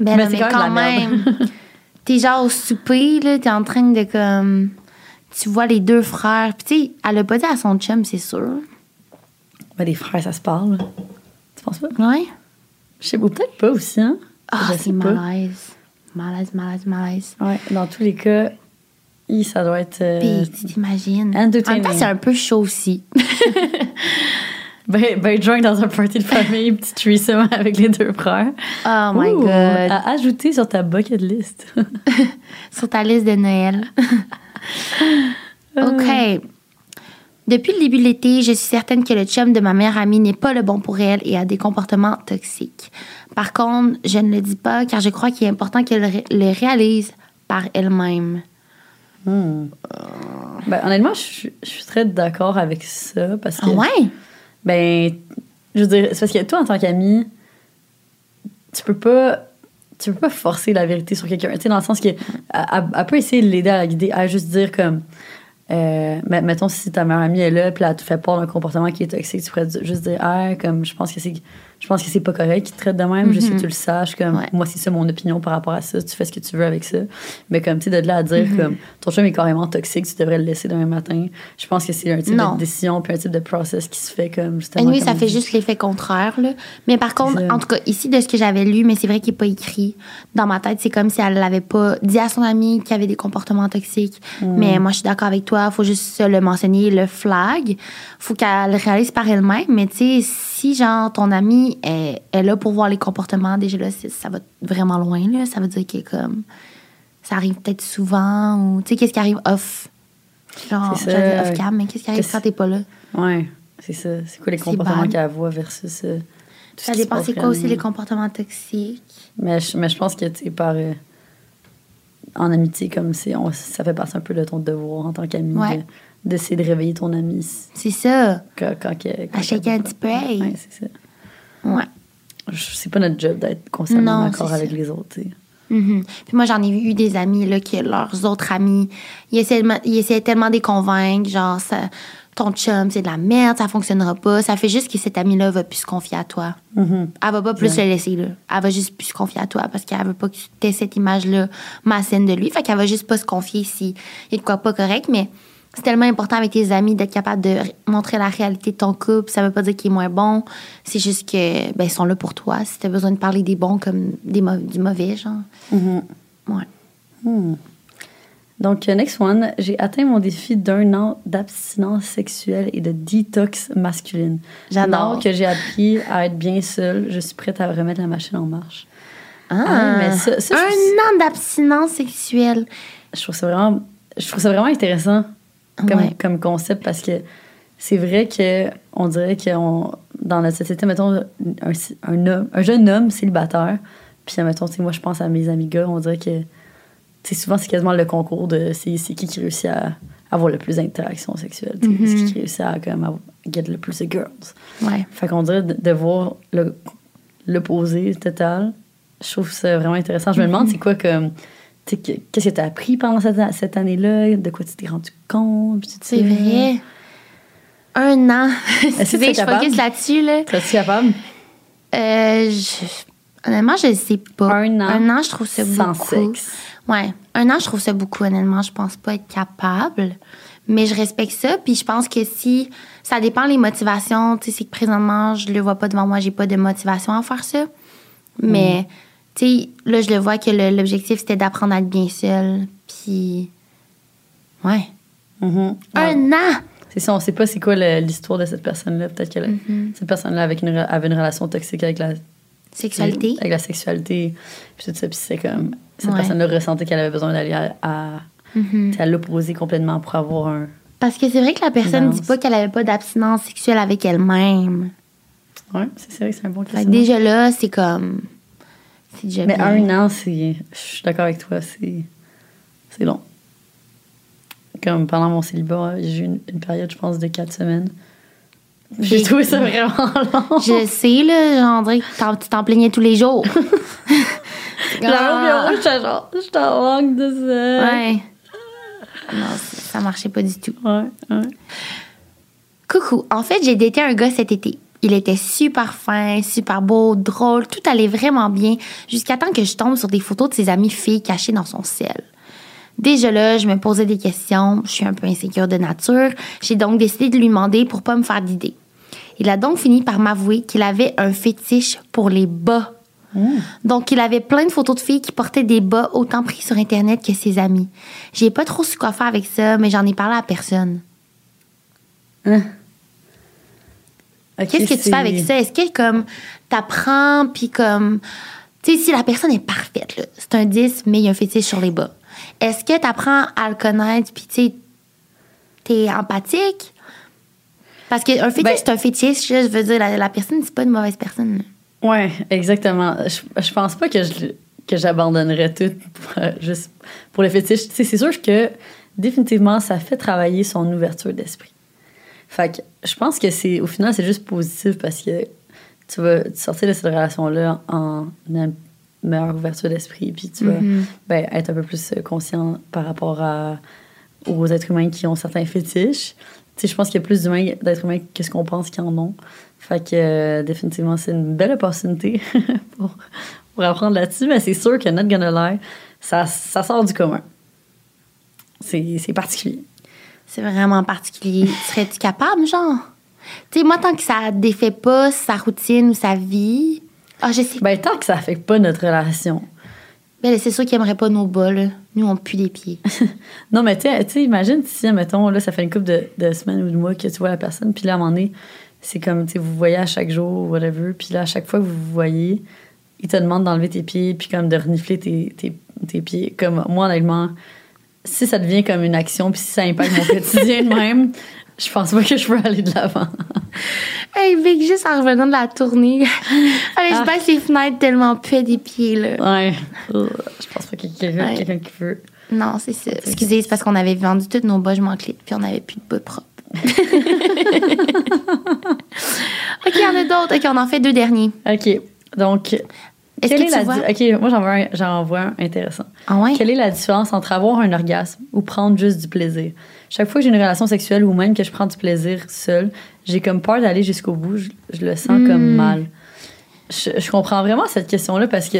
Ben Mais c'est quand quand même. T'es genre au souper, là, t'es en train de comme. Tu vois les deux frères. Puis tu sais, elle a pas dit à son chum, c'est sûr. Mais les frères, ça se parle. Tu penses pas? Ouais. Je sais peut-être pas aussi, hein? Ah, Je c'est malaise. Malaise, malaise, malaise. Ouais, dans tous les cas, ça doit être. euh, Puis, tu t'imagines. En même temps, c'est un peu chaud aussi. ben, ben dans un party de famille, petit threesome avec les deux frères. Oh my Ouh, God. À ajouter sur ta bucket list. Sur ta liste de Noël. OK. Depuis le début de l'été, je suis certaine que le chum de ma meilleure amie n'est pas le bon pour elle et a des comportements toxiques. Par contre, je ne le dis pas car je crois qu'il est important qu'elle le réalise par elle-même. Hmm. Ben, honnêtement, je, suis- je suis très d'accord avec ça parce que. Ah ouais? Ben, je veux dire, c'est parce que toi, en tant qu'ami, tu peux pas. Tu peux pas forcer la vérité sur quelqu'un. Tu sais, dans le sens que. Elle, peut essayer de l'aider à la guider, à juste dire comme. Euh, mettons, si ta meilleure amie est là, puis elle te fait part d'un comportement qui est toxique, tu pourrais juste dire, ah, comme, je pense que c'est. Je pense que c'est pas correct qu'il te traite de même, juste que tu le saches, comme, Ouais. moi, c'est ça mon opinion par rapport à ça, tu fais ce que tu veux avec ça. Mais comme, tu sais, de là à dire, comme, ton chum est carrément toxique, tu devrais le laisser demain matin, je pense que c'est un type Non. de décision, puis un type de process qui se fait comme, justement. Comme ça fait juste l'effet contraire. Là. Mais par contre, en tout cas, ici, de ce que j'avais lu, mais c'est vrai qu'il n'est pas écrit dans ma tête, c'est comme si elle l'avait pas dit à son ami qu'il avait des comportements toxiques. Mm. Mais moi, je suis d'accord avec toi. faut juste le mentionner, le flag. faut qu'elle le réalise par elle-même. Mais tu sais, si, genre, ton ami est, est là pour voir les comportements, déjà là, c'est- ça va vraiment loin. Là. Ça veut dire que, comme, ça arrive peut-être souvent. Ou, tu sais, qu'est-ce qui arrive off? Genre, j'allais dire off-cam, mais qu'est-ce qui arrive quand t'es pas là? Ouais, c'est ça. C'est quoi les comportements qu'elle voit versus. euh, tout ce Ça se dépend, c'est quoi aussi les comportements toxiques? Mais je, mais je pense que, tu sais, par. euh, en amitié, comme c'est. on- Ça fait partie un peu de ton devoir en tant qu'ami Ouais. de- d'essayer de, réveiller ton ami C'est ça. quand, quand, quand À chacun un petit peu. Ouais, c'est ça. Ouais. C'est pas notre job d'être constamment d'accord avec ça. les autres, tu sais. Mhm. Puis moi, j'en ai eu des amis, là, que leurs autres amis, ils essaient tellement de les convaincre, genre, ça, ton chum, c'est de la merde, ça fonctionnera pas. Ça fait juste que cette amie-là va plus se confier à toi. Elle va pas plus le laisser, là. Elle va juste plus se confier à toi parce qu'elle veut pas que tu aies cette image-là malsaine de lui. Fait qu'elle va juste pas se confier s'il y a de quoi pas correct, mais c'est tellement important avec tes amis d'être capable de montrer la réalité de ton couple. Ça veut pas dire qu'il est moins bon. C'est juste que, ben, ils sont là pour toi. Si t'as besoin de parler des bons comme des du mauvais, genre. Ouais. Donc, euh, next one, j'ai atteint mon défi d'un an d'abstinence sexuelle et de détox masculine. J'adore. Que j'ai appris à être bien seule, je suis prête à remettre la machine en marche. Ah, Ah, mais ça- ça, je- un an d'abstinence sexuelle. Je trouve ça vraiment, je trouve ça vraiment intéressant comme, Ouais. comme concept parce que c'est vrai que on dirait que on- dans notre société, mettons, un, un, homme- un jeune homme célibataire, puis mettons, moi je pense à mes amis gars, on dirait que souvent c'est quasiment le concours de c'est qui qui réussit à avoir le plus d'interactions sexuelles, c'est qui qui réussit à comme, à get le plus de girls. Ouais. Fait qu'on dirait de, de voir l'opposé total. Je trouve ça vraiment intéressant. Je me demande, c'est quoi comme. Tu Qu'est-ce que tu as appris pendant cette, cette année-là? De quoi tu t'es rendu compte? C'est vrai. Un an. Est-ce que t'es je capable? focus là-dessus, là. Serais-tu capable? Euh, je- Honnêtement, je ne sais pas. Un an? Un an, je trouve ça sans beaucoup. sexe. Ouais. Un an, je trouve ça beaucoup, honnêtement. Je pense pas être capable. Mais je respecte ça. Puis je pense que si. Ça dépend les motivations. Tu sais, c'est que présentement, je le vois pas devant moi. J'ai pas de motivation à faire ça. Mais, tu sais, là, je le vois que l'objectif, c'était d'apprendre à être bien seule. Puis. Ouais. Mhm. Ouais. Un an! C'est ça, on sait pas c'est quoi l'histoire de cette personne-là. Peut-être que Mm-hmm. cette personne-là avec une, avait une relation toxique avec la Sexualité. Avec la sexualité. Puis tout ça. Puis c'est comme. Cette Ouais. personne-là ressentait qu'elle avait besoin d'aller à, à, sais, à l'opposé complètement pour avoir un. Parce que c'est vrai que la personne ne dit pas qu'elle avait pas d'abstinence sexuelle avec elle-même. Ouais, c'est vrai que c'est un bon questionnement. déjà là, c'est comme. Mais un an, c'est. Je suis d'accord avec toi, c'est. C'est long. Comme pendant mon célibat, j'ai eu une, une période, je pense, de quatre semaines. J'ai trouvé ça vraiment long. Je sais, là, t'en- tu t'en plaignais tous les jours. J'avoue Ah. que moi, j'étais genre, j'étais en manque de ça. Ouais. Non, ça marchait pas du tout. Ouais, ouais. Coucou. En fait, j'ai daté un gars cet été. Il était super fin, super beau, drôle, tout allait vraiment bien, jusqu'à temps que je tombe sur des photos de ses amies filles cachées dans son ciel. Déjà là, je me posais des questions, je suis un peu insécure de nature, j'ai donc décidé de lui demander pour pas me faire d'idées. Il a donc fini par m'avouer qu'il avait un fétiche pour les bas. Donc, il avait plein de photos de filles qui portaient des bas autant pris sur Internet que ses amis. J'ai pas trop su quoi faire avec ça, mais j'en ai parlé à personne. Ok, Qu'est-ce que tu fais avec ça? Est-ce que comme t'apprends puis comme tu sais si la personne est parfaite là, c'est un 10 mais il y a un fétiche sur les bas. Est-ce que t'apprends à le connaître puis tu sais t'es empathique? Parce qu'un fétiche Ben- c'est un fétiche, je veux dire la, la personne c'est pas une mauvaise personne. Ouais, exactement. Je, je pense pas que je que j'abandonnerais tout pour, euh, juste pour le fétiche. Tu sais, c'est sûr que définitivement ça fait travailler son ouverture d'esprit. Fait que je pense que c'est au final c'est juste positif parce que tu vas sortir de cette relation là en une meilleure ouverture d'esprit puis tu vas Mhm. ben, être un peu plus conscient par rapport à aux êtres humains qui ont certains fétiches. Tu sais, je pense qu'il y a plus d'êtres humains que ce qu'on pense qu'ils en ont. Fait que euh, définitivement, c'est une belle opportunité pour, pour apprendre là-dessus. Mais c'est sûr que Not Gonna Lie, ça, ça sort du commun. C'est particulier. C'est vraiment particulier. Serais-tu capable genre? Tu sais moi tant que ça défait pas sa routine ou sa vie. Ah je sais. Ben, tant que ça affecte pas notre relation. Ben, c'est sûr qu'il aimerait pas nos bas là. Nous on pue des pieds. Non, mais tu sais- imagine si, mettons, là, ça fait une couple de, de semaines ou de mois que tu vois la personne, puis là, à un moment donné, c'est comme, tu sais, vous voyez à chaque jour, whatever, puis là, à chaque fois que vous vous voyez, il te demande d'enlever tes pieds, puis comme de renifler tes, tes, tes pieds. Comme, moi, honnêtement, si ça devient comme une action, puis si ça impacte mon quotidien de même, je pense pas que je peux aller de l'avant. Hey, Vic, juste en revenant de la tournée, allez, je Ah. baisse les fenêtres tellement puait des pieds, là. Ouais. Euh, Je pense pas qu'il y ait quelqu'un Ouais. quelqu'un qui veut. Non, c'est ça. Excusez, c'est parce qu'on avait vendu tous nos bas, je m'en puis on avait plus de bas propres. OK, il y en a d'autres. OK, on en fait deux derniers. OK. Donc, Est-ce que est tu la vois? di- Ok, moi j'en vois, un, j'en vois un intéressant. Ah ouais? Quelle est la différence entre avoir un orgasme ou prendre juste du plaisir? Chaque fois que j'ai une relation sexuelle ou même que je prends du plaisir seul, j'ai comme peur d'aller jusqu'au bout. Je, je le sens comme Hmm. mal. Je, je comprends vraiment cette question-là parce que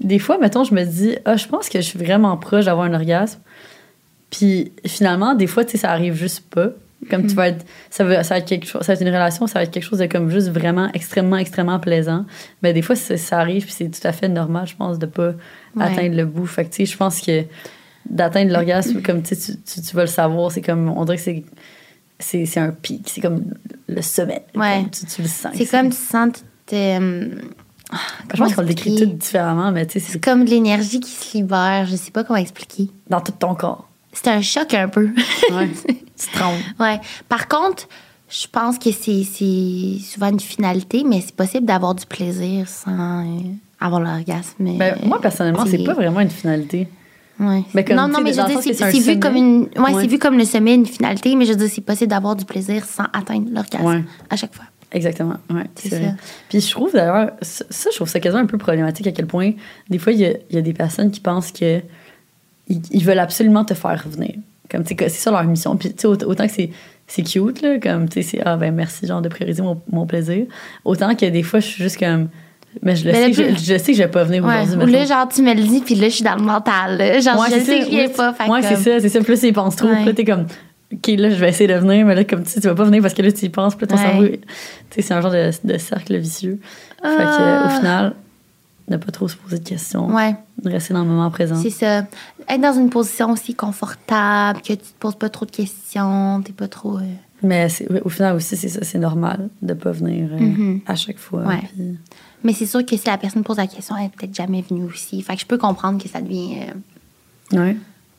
des fois, mettons, je me dis, ah, je pense que je suis vraiment proche d'avoir un orgasme. Puis finalement, des fois, tu sais, ça arrive juste pas. Comme tu vas être, ça va, ça va être quelque chose, ça va être une relation, ça va être quelque chose de comme juste vraiment extrêmement, extrêmement plaisant. Mais des fois, ça, arrive, puis c'est tout à fait normal, je pense, de pas Ouais. atteindre le bout. Fait que, tu sais, je pense que d'atteindre l'orgasme, comme tu, tu, vas le savoir, c'est comme, on dirait que c'est, c'est, un pic, c'est comme le sommet. Ouais. Comme tu, tu le sens. C'est comme tu sens. euh, Je pense qu'on le décrit tout différemment, mais tu sais, C'est c'est comme de l'énergie qui se libère. Je sais pas comment expliquer. dans tout ton corps. C'est un choc un peu. Ouais. tu trembles. ouais. Par contre, je pense que c'est souvent une finalité, mais c'est possible d'avoir du plaisir sans euh, avoir l'orgasme. Ben, moi, personnellement, c'est pas vraiment une finalité. Ouais. Mais comme, non, non, mais je veux dire, c'est vu comme une. Ouais, vu comme le sommet, une finalité, mais je veux dire, c'est possible d'avoir du plaisir sans atteindre l'orgasme Ouais. à chaque fois. Exactement, ouais, C'est c'est ça. vrai. Puis je trouve d'ailleurs, ça, je trouve ça quasiment un peu problématique à quel point, des fois, il y a, il y a des personnes qui pensent que ils, ils veulent absolument te faire revenir. Comme, tu sais, que c'est ça leur mission. Puis, tu sais, aut- autant que c'est, c'est cute, là, comme, tu sais, c'est, ah, ben, merci, genre, de prioriser mon, mon plaisir. Autant que des fois, je suis juste comme, mais je le, Mais sais, plus- je, je sais que je vais pas venir Ouais. aujourd'hui. Ou là, genre, tu me le dis, puis là, je suis dans le mental. là. Genre, Ouais, je sais ça, que je viens pas. fait Ouais, comme- c'est ça, c'est ça. Plus ils pensent trop. Ouais. Là, t'es comme, OK, là, je vais essayer de venir, mais là, comme tu sais, tu vas pas venir parce que là, tu y penses. Puis là, ton cerveau, tu sais, c'est un genre de, de cercle vicieux. Fait que, Ah. au final, ne pas trop se poser de questions. Ouais. Rester dans le moment présent. C'est ça. Être dans une position aussi confortable, que tu te poses pas trop de questions, t'es pas trop. euh, Mais au final aussi, c'est ça, c'est normal de pas venir euh, Mhm. à chaque fois. Ouais. Puis- Mais c'est sûr que si la personne pose la question, elle est peut-être jamais venue aussi. Fait que je peux comprendre que ça devient euh, Ouais.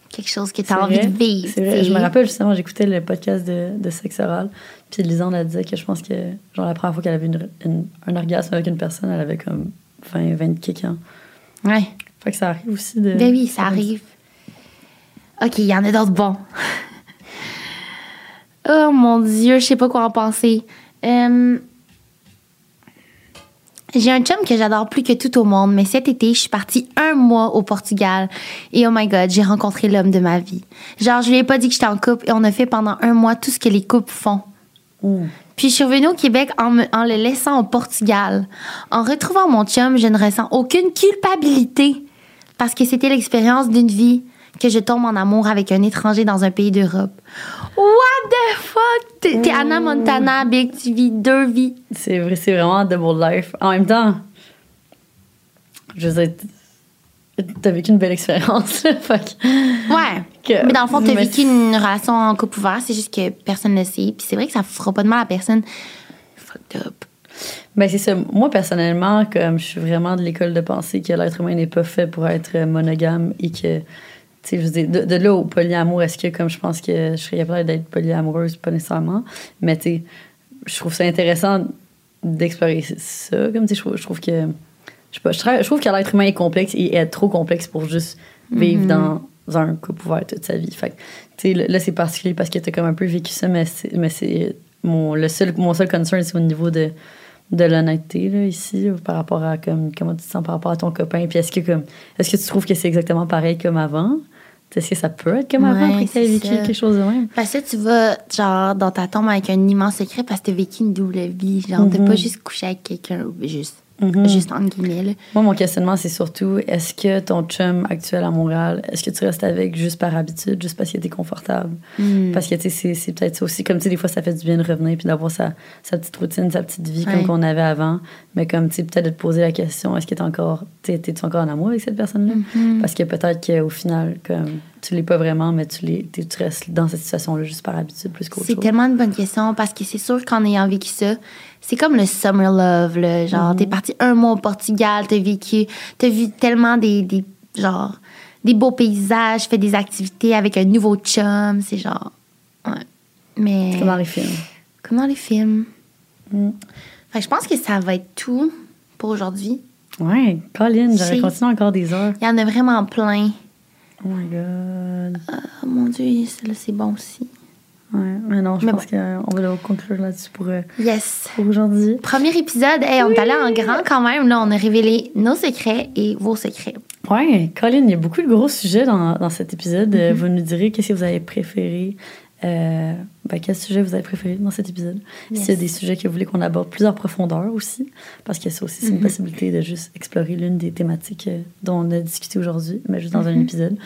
quelque chose que tu as envie vrai. de vivre. C'est vrai. Je me rappelle justement, j'écoutais le podcast de, de sexe oral. Puis Lisande, elle disait que je pense que, genre, la première fois qu'elle avait une- une- un orgasme avec une personne, elle avait comme 20, 20 quelques ans. Ouais. Fait que ça arrive aussi de. Ben oui, ça arrive. OK, il y en a d'autres bons. oh mon Dieu, je sais pas quoi en penser. Euh, J'ai un chum que j'adore plus que tout au monde, mais cet été, je suis partie un mois au Portugal. Et oh my God, j'ai rencontré l'homme de ma vie. Genre, je lui ai pas dit que j'étais en couple et on a fait pendant un mois tout ce que les couples font. Ouh. Puis je suis revenue au Québec en, me- en le laissant au Portugal. En retrouvant mon chum, je ne ressens aucune culpabilité parce que c'était l'expérience d'une vie que je tombe en amour avec un étranger dans un pays d'Europe. What the fuck? T'es Anna Montana, Big, tu vis deux vies. C'est vrai, c'est vraiment double life. En même temps, je dire, t'as vécu une belle expérience. que- Ouais. que- mais dans le fond, t'as mais vécu une relation en couple ouvert, c'est juste que personne ne sait. Puis c'est vrai que ça fera pas de mal à personne. Fucked up. Ben, c'est ça. Moi, personnellement, comme je suis vraiment de l'école de pensée que l'être humain n'est pas fait pour être monogame et que, tu sais, je veux dire, de, de là au polyamour, est-ce que, comme je pense que je serais capable d'être polyamoureuse, pas nécessairement, mais tu sais, je trouve ça intéressant d'explorer ça. Comme, tu sais, je trouve, je trouve que, je sais pas, je, tra- je trouve que l'être humain est complexe et est trop complexe pour juste vivre dans un couple ouvert toute sa vie. Fait que, tu sais, là, c'est particulier parce que t'as comme un peu vécu ça, mais c'est, mais c'est mon, le seul, mon seul concern, c'est au niveau de, de l'honnêteté, là, ici, par rapport à, comme, comment tu te sens par rapport à ton copain. Puis est-ce que, comme, est-ce que tu trouves que c'est exactement pareil comme avant? Est-ce que ça peut être comme avant après que tu vécu ça. quelque chose de même? Parce que tu vas, genre, dans ta tombe avec un immense secret parce que t'as vécu une double vie. Genre, t'as Mhm. pas juste couché avec quelqu'un, juste, Mhm. juste entre guillemets, là. Moi, mon questionnement, c'est surtout est-ce que ton chum actuel à Montréal, est-ce que tu restes avec juste par habitude, juste parce qu'il était confortable? Hmm. Parce que, tu sais, c'est- c'est peut-être ça aussi. Comme, tu sais, des fois, ça fait du bien de revenir puis d'avoir sa, sa petite routine, sa petite vie Ouais. comme qu'on avait avant. Mais comme, tu sais, peut-être de te poser la question est-ce que t'es encore, tu sais, t'es-tu encore en amour avec cette personne-là? Mhm. Parce que peut-être qu'au final, comme, tu l'es pas vraiment, mais tu, l'es, tu restes dans cette situation-là juste par habitude plus qu'autre C'est chose. tellement une bonne question parce que c'est sûr qu'en ayant vécu ça, c'est comme le summer love, là. Genre, t'es parti un mois au Portugal, t'as vécu, t'as vu tellement des, des, genre, des beaux paysages, fait des activités avec un nouveau chum, c'est genre, ouais. Mais. Comme dans les films? Comme dans les films? Mm. Fait que je pense que ça va être tout pour aujourd'hui. Ouais, Colin, j'aurais continué encore des heures. Il y en a vraiment plein. Oh my god. Oh mon Dieu, celle-là, c'est bon aussi. Ouais, mais non, je Mais pense qu'on va conclure là-dessus pour, euh, Yes. pour aujourd'hui. Premier épisode, hey, on est allé en grand quand même. Là, on a révélé nos secrets et vos secrets. Ouais, Colin, il y a beaucoup de gros sujets dans, dans cet épisode. Mm-hmm. Vous nous direz qu'est-ce que vous avez préféré. Euh, ben, quel sujet vous avez préféré dans cet épisode? Yes. S'il y a des sujets que vous voulez qu'on aborde plus en profondeur aussi, parce que ça aussi, c'est une possibilité de juste explorer l'une des thématiques euh, dont on a discuté aujourd'hui, mais juste dans un Mm-hmm. épisode.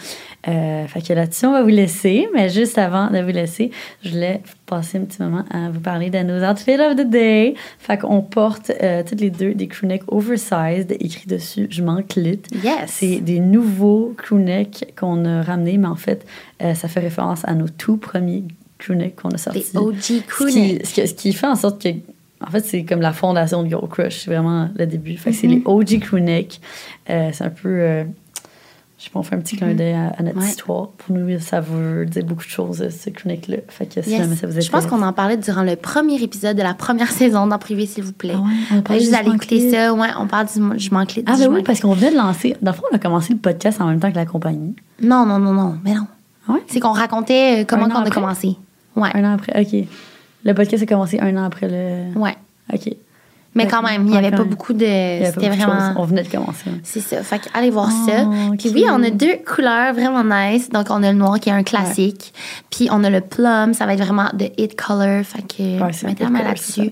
Euh, fait que là-dessus, on va vous laisser, mais juste avant de vous laisser, je voulais passer un petit moment à vous parler de nos outfits of the day. Fait qu'on porte euh, toutes les deux des crewnecks oversized, écrit dessus « Je manque lit ». Yes. C'est des nouveaux crewnecks qu'on a ramenés, mais en fait, euh, ça fait référence à nos tout premiers crewnecks qu'on a sortis. Des OG Ce qui, crewnecks. ce, qui, ce qui fait en sorte que, en fait, c'est comme la fondation de Girl Crush. C'est vraiment le début. Fait que Mm-hmm. c'est les OG crewnecks. Euh, c'est un peu. euh, je sais pas, on fait un petit clin d'œil à, à notre Mm-hmm. Ouais. histoire. Pour nous, ça veut dire beaucoup de choses, euh, ce crewneck-là. Fait que si Yes. jamais ça vous Je pense qu'on en parlait durant le premier épisode de la première saison d'En privé, s'il vous plaît. Ah ouais, on du juste aller Je écouter ça. Ouais, on parle du Je manque lit. Ah, ben oui, parce qu'on venait de lancer. Dans le fond, on a commencé le podcast en même temps que la compagnie. Non, non, non, non. Mais non. Ah ouais? C'est qu'on racontait euh, comment qu'on a après? commencé. Ouais. Un an après. OK. Le podcast a commencé un an après le. Ouais. OK. Mais quand même, il n'y avait pas beaucoup de. C'était vraiment. On venait de commencer. C'est ça. Fait que allez voir Oh, ça. Puis oui, on a deux couleurs vraiment nice. Donc, on a le noir qui est un classique. Puis on a le plum. Ça va être vraiment de hit color. Fait que Ouais, mettez la main là-dessus.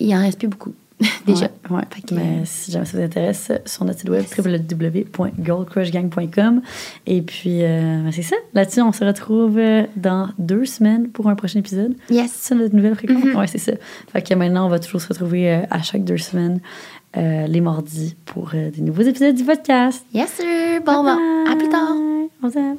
Il en reste plus beaucoup. Déjà. Ouais, ouais. Que- Mais si jamais ça vous intéresse, sur notre site web, www.goldcrushgang.com. Et puis, euh, ben, c'est ça. Là-dessus, on se retrouve euh, dans deux semaines pour un prochain épisode. Yes. C'est notre nouvelle fréquence? Mm-hmm. Ouais, c'est ça. Fait que maintenant, on va toujours se retrouver euh, à chaque deux semaines, euh, les mardis, pour euh, des nouveaux épisodes du podcast. Yes, sir. Bon, bon. À plus tard. Bye. On s'aime.